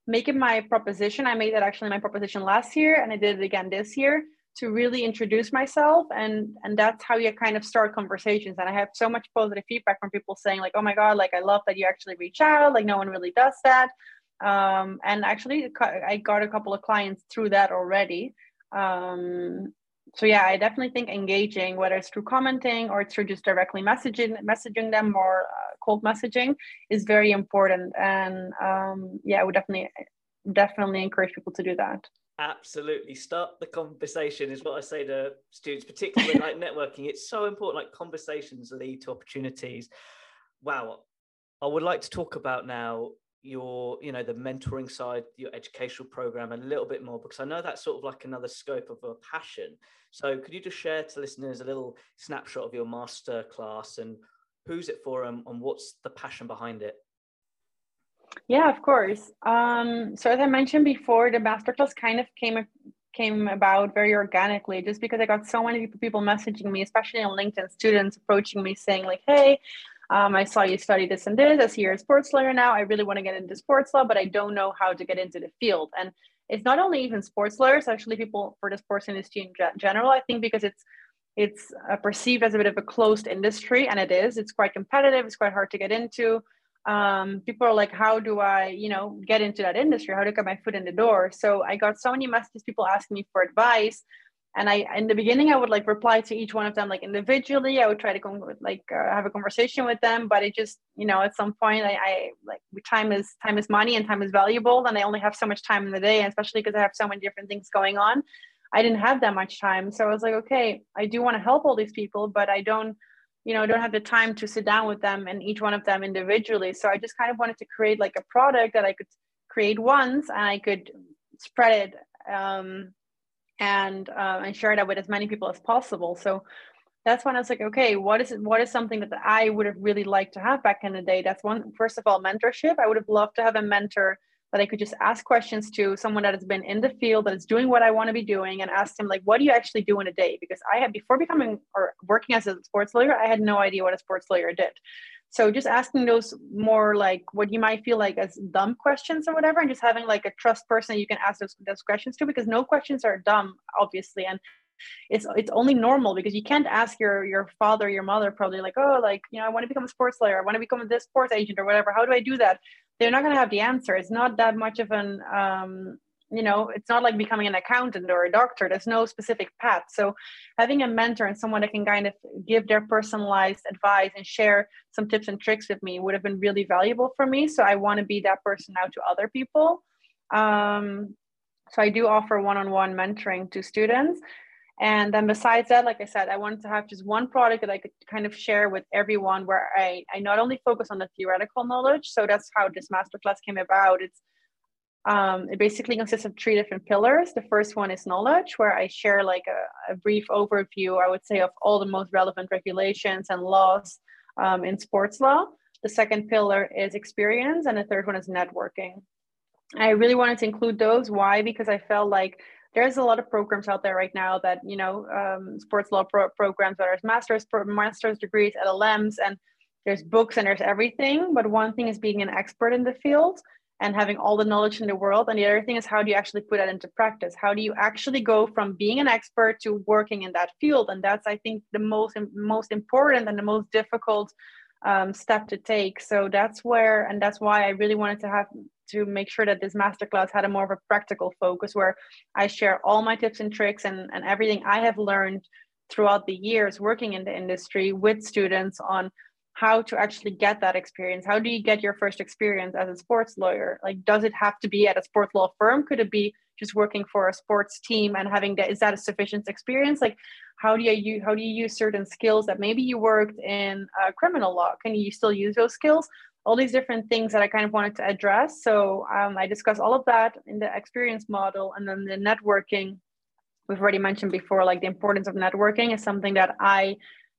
S2: make it my proposition. I made that actually my proposition last year, and I did it again this year to really introduce myself and and that's how you kind of start conversations. And i have so much positive feedback from people saying like oh my god like i love that you actually reach out like no one really does that. Um, and actually i got a couple of clients through that already. Um, so yeah i definitely think engaging whether it's through commenting or through just directly messaging messaging them or uh, cold messaging is very important. And um, yeah i would definitely definitely encourage people to do that
S1: absolutely start the conversation is what i say to students particularly like networking. It's so important like conversations lead to opportunities. Wow i would like to talk about now your you know the mentoring side your educational program a little bit more because i know that's sort of like another scope of a passion. So could you just share to listeners a little snapshot of your master class and who's it for and, and what's the passion behind it
S2: yeah, of course. Um, so as I mentioned before, the masterclass kind of came came about very organically, just because I got so many people messaging me, especially on LinkedIn, students approaching me saying like, "Hey, um, I saw you study this and this. I see you're a sports lawyer now. I really want to get into sports law, but I don't know how to get into the field." And it's not only even sports lawyers, actually, people for the sports industry in general. I think because it's it's uh, perceived as a bit of a closed industry, and it is. It's quite competitive. It's quite hard to get into um, people are like, how do I, you know, get into that industry? How to get my foot in the door? So I got so many messages, people asking me for advice. And I, in the beginning, I would like reply to each one of them like individually. I would try to with, like uh, have a conversation with them, but it just, you know, at some point, I, I like time is time is money and time is valuable, and I only have so much time in the day, especially because I have so many different things going on. I didn't have that much time, so I was like, okay, I do want to help all these people, but I don't you know, I don't have the time to sit down with them and each one of them individually. So I just kind of wanted to create like a product that I could create once and I could spread it um, and uh, and share that with as many people as possible. So that's when I was like, okay, what is it? What is something that I would have really liked to have back in the day? That's one. First of all, mentorship. I would have loved to have a mentor that I could just ask questions to someone that has been in the field that is doing what I want to be doing and ask them like, what do you actually do in a day? Because I had before becoming or working as a sports lawyer, I had no idea what a sports lawyer did. So just asking those more like what you might feel like as dumb questions or whatever, and just having like a trust person you can ask those, those questions to because no questions are dumb, obviously. And it's it's only normal because you can't ask your your father your mother probably like oh like you know i want to become a sports lawyer i want to become this sports agent or whatever how do i do that they're not going to have the answer. It's not that much of an um, you know it's not like becoming an accountant or a doctor. There's no specific path. So having a mentor and someone that can kind of give their personalized advice and share some tips and tricks with me would have been really valuable for me. So i want to be that person now to other people. Um, so i do offer one-on-one mentoring to students and then besides that, like I said, I wanted to have just one product that I could kind of share with everyone where I, I not only focus on the theoretical knowledge, so that's how this masterclass came about. It's um, it basically consists of three different pillars. The first one is knowledge, where I share like a, a brief overview, I would say, of all the most relevant regulations and laws um, in sports law. The second pillar is experience, and the third one is networking. I really wanted to include those. Why? Because I felt like there's a lot of programs out there right now that you know um, sports law pro- programs whether it's masters pro- master's degrees llms and there's books and there's everything but one thing is being an expert in the field and having all the knowledge in the world and the other thing is how do you actually put that into practice how do you actually go from being an expert to working in that field and that's i think the most most important and the most difficult um, step to take. So that's where, and that's why I really wanted to have to make sure that this masterclass had a more of a practical focus where I share all my tips and tricks and, and everything I have learned throughout the years working in the industry with students on how to actually get that experience. How do you get your first experience as a sports lawyer? Like, does it have to be at a sports law firm? Could it be just working for a sports team and having that? Is that a sufficient experience? Like, how do you how do you use certain skills that maybe you worked in uh, criminal law? Can you still use those skills? All these different things that I kind of wanted to address. So um, I discuss all of that in the experience model, and then the networking. We've already mentioned before, like the importance of networking is something that I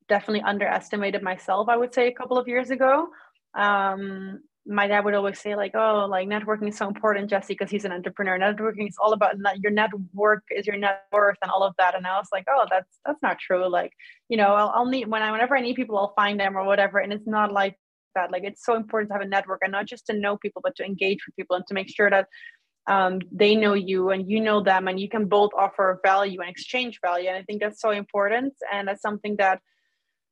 S2: definitely underestimated myself, I would say, a couple of years ago. Um, my dad would always say, like, oh, like networking is so important, Jessie, because he's an entrepreneur. Networking is all about your network is your net worth and all of that. And I was like, oh, that's that's not true. Like, you know, I'll, I'll need when I whenever I need people, I'll find them or whatever. And it's not like that. Like, it's so important to have a network and not just to know people, but to engage with people and to make sure that um, they know you and you know them and you can both offer value and exchange value. And I think that's so important. And that's something that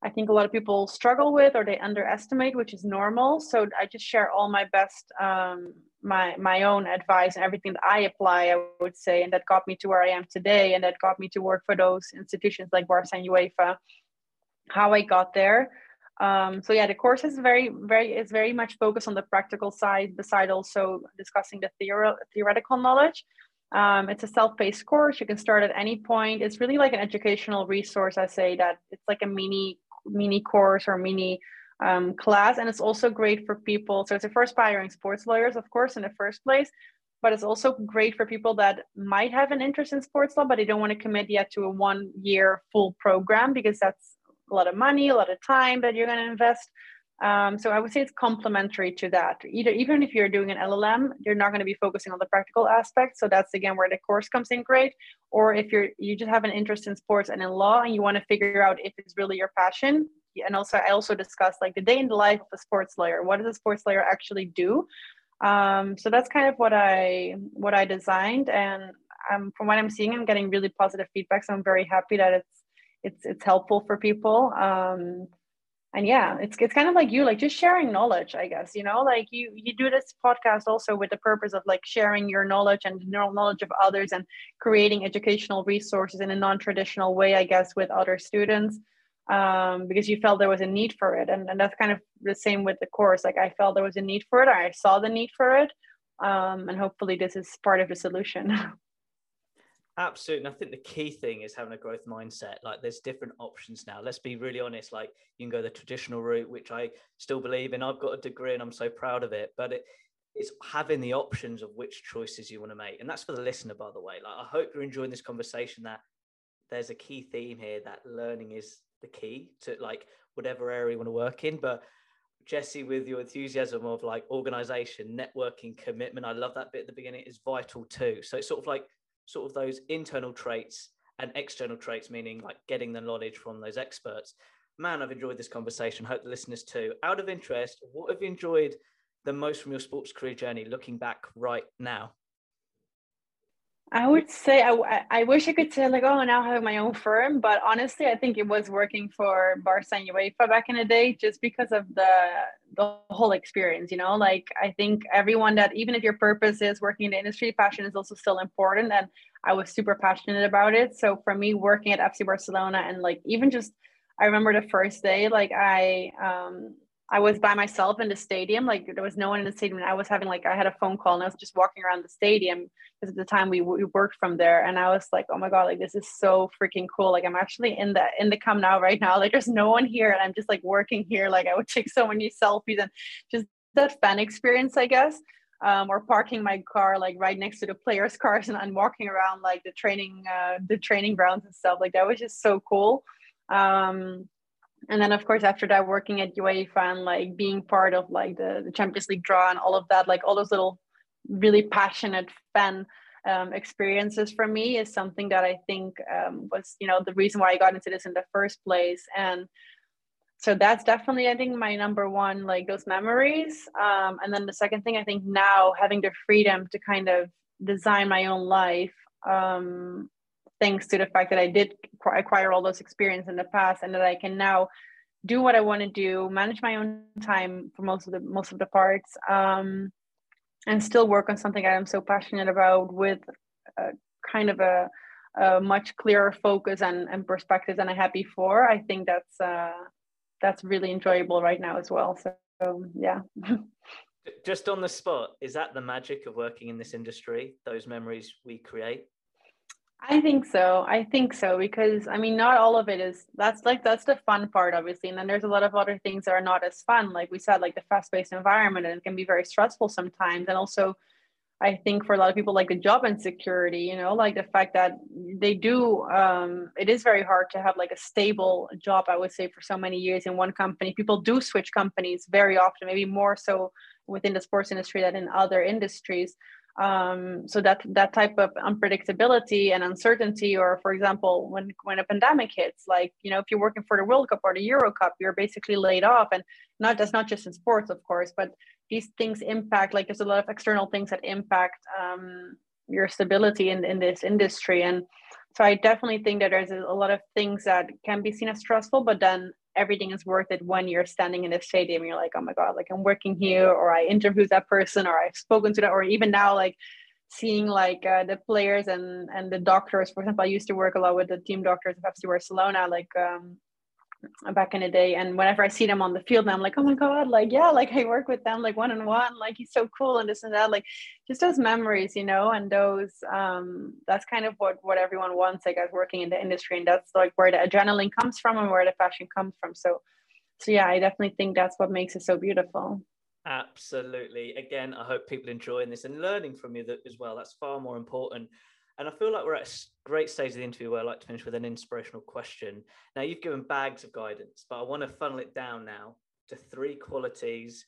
S2: I think a lot of people struggle with or they underestimate, which is normal. So I just share all my best, um, my my own advice and everything that I apply. I would say, and that got me to where I am today, and that got me to work for those institutions like Barca and UEFA. How I got there. Um, so yeah, the course is very, very is very much focused on the practical side, beside also discussing the theor- theoretical knowledge. Um, it's a self-paced course. You can start at any point. It's really like an educational resource. I say that it's like a mini mini course or mini um, class. And it's also great for people. So it's for aspiring sports lawyers, of course, in the first place. But it's also great for people that might have an interest in sports law, but they don't want to commit yet to a one year full program because that's a lot of money, a lot of time that you're going to invest. Um, so I would say it's complementary to that. Either even if you're doing an LLM, you're not going to be focusing on the practical aspect. So that's again where the course comes in great. Or if you're you just have an interest in sports and in law, and you want to figure out if it's really your passion. And also, I also discuss like the day in the life of a sports lawyer. What does a sports lawyer actually do? Um, so that's kind of what I what I designed, and um, from what I'm seeing, I'm getting really positive feedback. So I'm very happy that it's it's it's helpful for people. Um, and yeah it's it's kind of like you like just sharing knowledge i guess you know like you you do this podcast also with the purpose of like sharing your knowledge and neural knowledge of others and creating educational resources in a non-traditional way i guess with other students um, because you felt there was a need for it. And, and that's kind of the same with the course. Like i felt there was a need for it. I saw the need for it. Um, and hopefully this is part of the solution
S1: Absolutely. And I think the key thing is having a growth mindset. Like there's different options now. Let's be really honest. Like you can go the traditional route, which I still believe in. I've got a degree and I'm so proud of it. But it, it's having the options of which choices you want to make. And that's for the listener, by the way. Like I hope you're enjoying this conversation that there's a key theme here that learning is the key to like whatever area you want to work in. But Jessie, with your enthusiasm of like organization, networking, commitment, I love that bit at the beginning, is vital too. So it's sort of like sort of those internal traits and external traits, meaning like getting the knowledge from those experts. Man, I've enjoyed this conversation. Hope the listeners too. Out of interest, what have you enjoyed the most from your sports career journey looking back right now?
S2: I would say I, I wish I could say like oh now I have my own firm, but honestly I think it was working for Barca and UEFA back in the day just because of the the whole experience. You know, like I think everyone that even if your purpose is working in the industry, passion is also still important, and I was super passionate about it. So for me, working at FC Barcelona and like even just I remember the first day like I um I was by myself in the stadium. Like there was no one in the stadium. And I was having like I had a phone call and I was just walking around the stadium because at the time we, we worked from there. And I was like, oh my god, like this is so freaking cool. Like I'm actually in the in the Camp Nou right now. Like there's no one here, and I'm just like working here. Like I would take so many selfies and just that fan experience, I guess. Um, or parking my car like right next to the players' cars and, and walking around like the training uh, the training grounds and stuff. Like that was just so cool. Um, and then of course after that working at UEFA and like being part of like the, the Champions League draw and all of that, like all those little really passionate fan um, experiences for me is something that I think um, was you know the reason why I got into this in the first place. And so that's definitely I think my number one like those memories. Um, and then the second thing I think now having the freedom to kind of design my own life um, thanks to the fact that I did acquire all those experience in the past and that I can now do what I want to do, manage my own time for most of the most of the parts, um, and still work on something I'm so passionate about with a, kind of a, a, much clearer focus and, and perspective than I had before. I think that's uh, that's really enjoyable right now as well. So yeah.
S1: Just on the spot, is that the magic of working in this industry? Those memories we create.
S2: I think so. I think so because I mean, not all of it is. That's like that's the fun part, obviously, and then there's a lot of other things that are not as fun. Like we said, like the fast-paced environment, and it can be very stressful sometimes. And also, I think for a lot of people, like the job insecurity, you know, like the fact that they do. Um, it is very hard to have like a stable job. I would say for so many years in one company, people do switch companies very often, maybe more so within the sports industry than in other industries um, so that that type of unpredictability and uncertainty or for example when when a pandemic hits like you know if you're working for the world cup or the euro cup you're basically laid off and not that's not just in sports of course but these things impact like there's a lot of external things that impact um, your stability in, in this industry. And so i definitely think that there's a lot of things that can be seen as stressful but then everything is worth it when you're standing in a stadium. You're like oh my god like i'm working here or i interviewed that person or i've spoken to that or even now like seeing like uh, the players and and the doctors. For example i used to work a lot with the team doctors of fc barcelona like um, back in the day and whenever i see them on the field i'm like oh my god like yeah like i work with them like one on one like he's so cool and this and that like just those memories you know and those um that's kind of what what everyone wants like as working in the industry and that's like where the adrenaline comes from and where the passion comes from so so yeah i definitely think that's what makes it so beautiful.
S1: Absolutely. Again i hope people enjoying this and learning from you as well that's far more important and I feel like we're at a great stage of the interview where I like to finish with an inspirational question. Now, you've given bags of guidance, but I want to funnel it down now to three qualities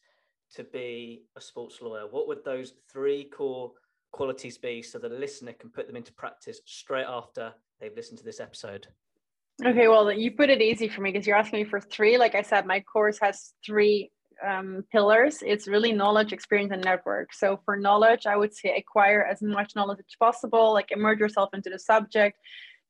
S1: to be a sports lawyer. What would those three core qualities be so the listener can put them into practice straight after they've listened to this episode?
S2: Okay, well, you put it easy for me because you're asking me for three. Like I said, my course has three um, pillars, it's really knowledge, experience, and network. So for knowledge, I would say acquire as much knowledge as possible, like immerse yourself into the subject.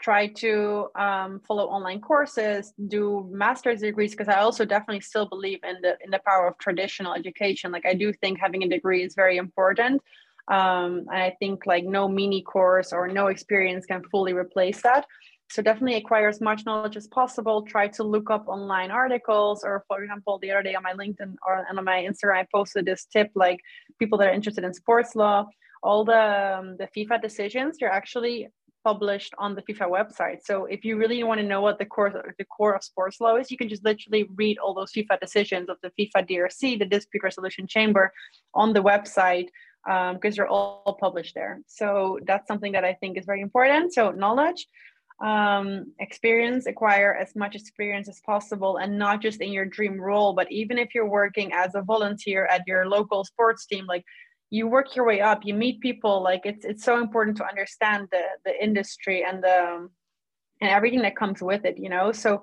S2: Try to um, follow online courses, do master's degrees, because I also definitely still believe in the in the power of traditional education. Like I do think having a degree is very important. Um, and I think like no mini course or no experience can fully replace that so definitely acquire as much knowledge as possible try to look up online articles or for example the other day on my linkedin or on my instagram i posted this tip like people that are interested in sports law all the um, the fifa decisions they're actually published on the FIFA website. So if you really want to know what the core the core of sports law is, you can just literally read all those FIFA decisions of the FIFA DRC, the Dispute Resolution Chamber, on the website because um, they're all published there. So that's something that I think is very important. So knowledge um, experience, acquire as much experience as possible, and not just in your dream role, but even if you're working as a volunteer at your local sports team, like you work your way up, you meet people. Like it's it's so important to understand the the industry and the and everything that comes with it. You know, so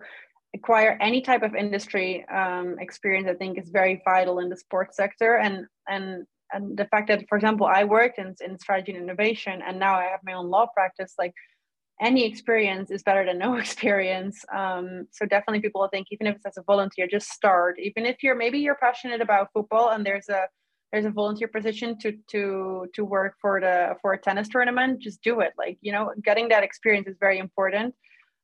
S2: acquire any type of industry um, experience. I think is very vital in the sports sector, and and and the fact that, for example, I worked in in strategy and innovation, and now I have my own law practice. Like any experience is better than no experience. Um, so definitely people think even if it's as a volunteer, just start. Even if you're maybe you're passionate about football and there's a there's a volunteer position to to to work for the for a tennis tournament, just do it. Like you know, getting that experience is very important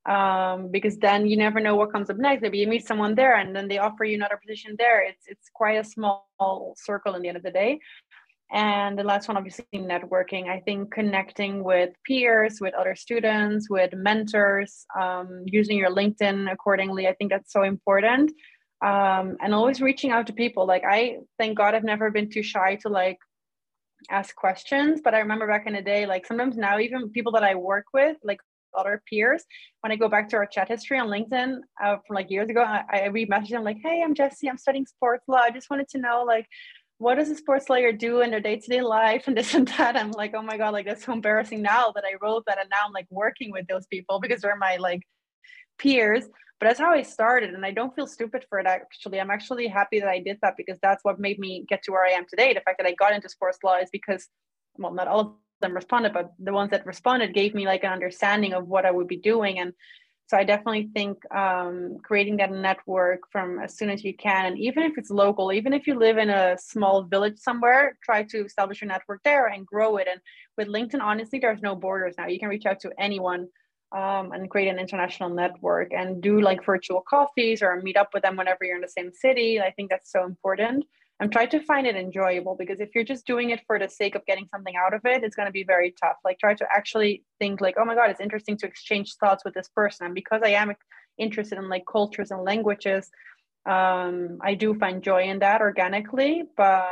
S2: um, because then you never know what comes up next. Maybe you meet someone there and then they offer you another position there. It's it's quite a small circle in the end of the day. And the last one, obviously, networking. I think connecting with peers, with other students, with mentors, um, using your LinkedIn accordingly. I think that's so important. Um, and always reaching out to people. Like, I thank God I've never been too shy to like ask questions. But I remember back in the day, like sometimes now, even people that I work with, like other peers, when I go back to our chat history on LinkedIn uh, from like years ago, I, I read messages. I'm like, hey, I'm Jessie. I'm studying sports law. I just wanted to know, like, what does a sports lawyer do in their day-to-day life and this and that? I'm like oh my god like that's so embarrassing now that i wrote that and now i'm like working with those people because they're my like peers. But that's how i started and i don't feel stupid for it actually. I'm actually happy that i did that because that's what made me get to where i am today. The fact that i got into sports law is because well not all of them responded but the ones that responded gave me like an understanding of what i would be doing. And So I definitely think um, creating that network from as soon as you can, and even if it's local, even if you live in a small village somewhere, try to establish your network there and grow it. And with LinkedIn, honestly, there's no borders now. You can reach out to anyone um, and create an international network and do like virtual coffees or meet up with them whenever you're in the same city. I think that's so important and try to find it enjoyable because if you're just doing it for the sake of getting something out of it it's going to be very tough. Like try to actually think like oh my god it's interesting to exchange thoughts with this person. And because i am interested in like cultures and languages um, i do find joy in that organically but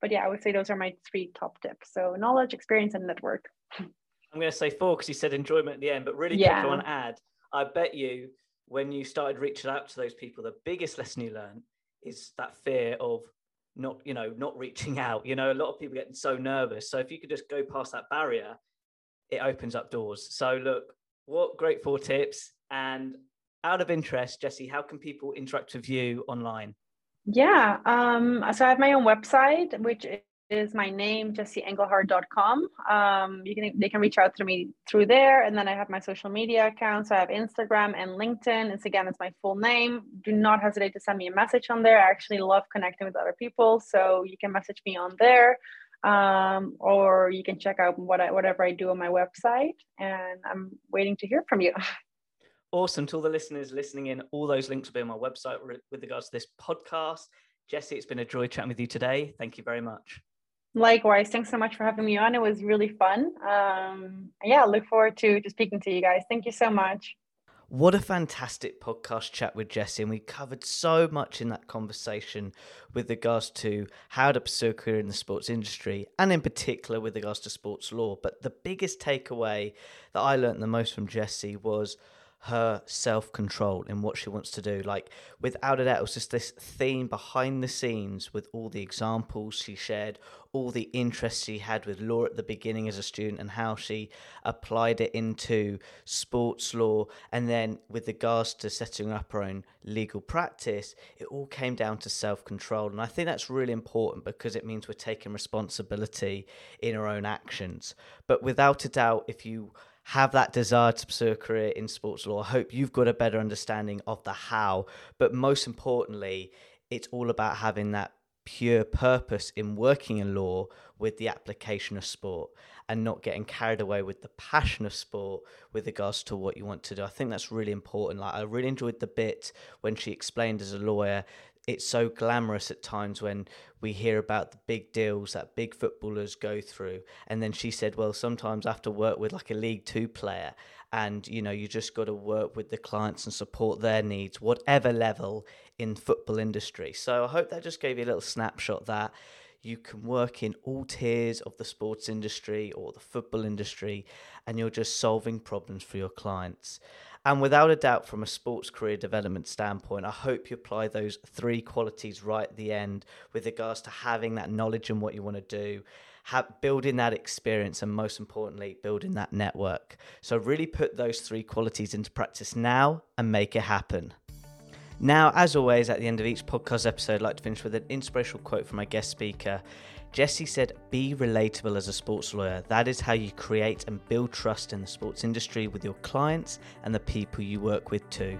S2: but yeah i would say those are my three top tips. So knowledge experience and network.
S1: I'm going to say four because you said enjoyment at the end but really yeah. quick i want to add i bet you when you started reaching out to those people the biggest lesson you learned is that fear of not you know not reaching out you know a lot of people getting so nervous. So if you could just go past that barrier it opens up doors. So look what great four tips. And out of interest jessie how can people interact with you online?
S2: Yeah um so i have my own website which is my name, jessieengelhart.com. Um, you can they can reach out to me through there, and then I have my social media accounts. So I have Instagram and LinkedIn. It's again, it's my full name. Do not hesitate to send me a message on there. I actually love connecting with other people, so you can message me on there, um, or you can check out what I, whatever I do on my website. And I'm waiting to hear from you.
S1: Awesome. To all the listeners listening in, all those links will be on my website with regards to this podcast. Jessie, it's been a joy chatting with you today. Thank you very much.
S2: Likewise. Thanks so much for having me on. It was really fun. Um, yeah, look forward to, to speaking to you guys. Thank you so much.
S1: What a fantastic podcast chat with Jessie. And we covered so much in that conversation with regards to how to pursue a career in the sports industry and in particular with regards to sports law. But the biggest takeaway that I learned the most from Jessie was her self control in what she wants to do. Like, without a doubt, it was just this theme behind the scenes with all the examples she shared, all the interests she had with law at the beginning as a student, and how she applied it into sports law. And then, with regards to setting up her own legal practice, it all came down to self control. And I think that's really important because it means we're taking responsibility in our own actions. But without a doubt, if you have that desire to pursue a career in sports law. I hope you've got a better understanding of the how, but most importantly, it's all about having that pure purpose in working in law with the application of sport and not getting carried away with the passion of sport with regards to what you want to do. I think that's really important. Like I really enjoyed the bit when she explained as a lawyer it's so glamorous at times when we hear about the big deals that big footballers go through. And then she said well sometimes I have to work with like a league 2 player and you know you just got to work with the clients and support their needs whatever level in football industry. So I hope that just gave you a little snapshot that you can work in all tiers of the sports industry or the football industry and you're just solving problems for your clients and without a doubt, from a sports career development standpoint, I hope you apply those three qualities right at the end with regards to having that knowledge and what you want to do, have, building that experience, and most importantly, building that network. So, really put those three qualities into practice now and make it happen. Now, as always, at the end of each podcast episode, I'd like to finish with an inspirational quote from my guest speaker. Jessie said, Be relatable as a sports lawyer. That is how you create and build trust in the sports industry with your clients and the people you work with too.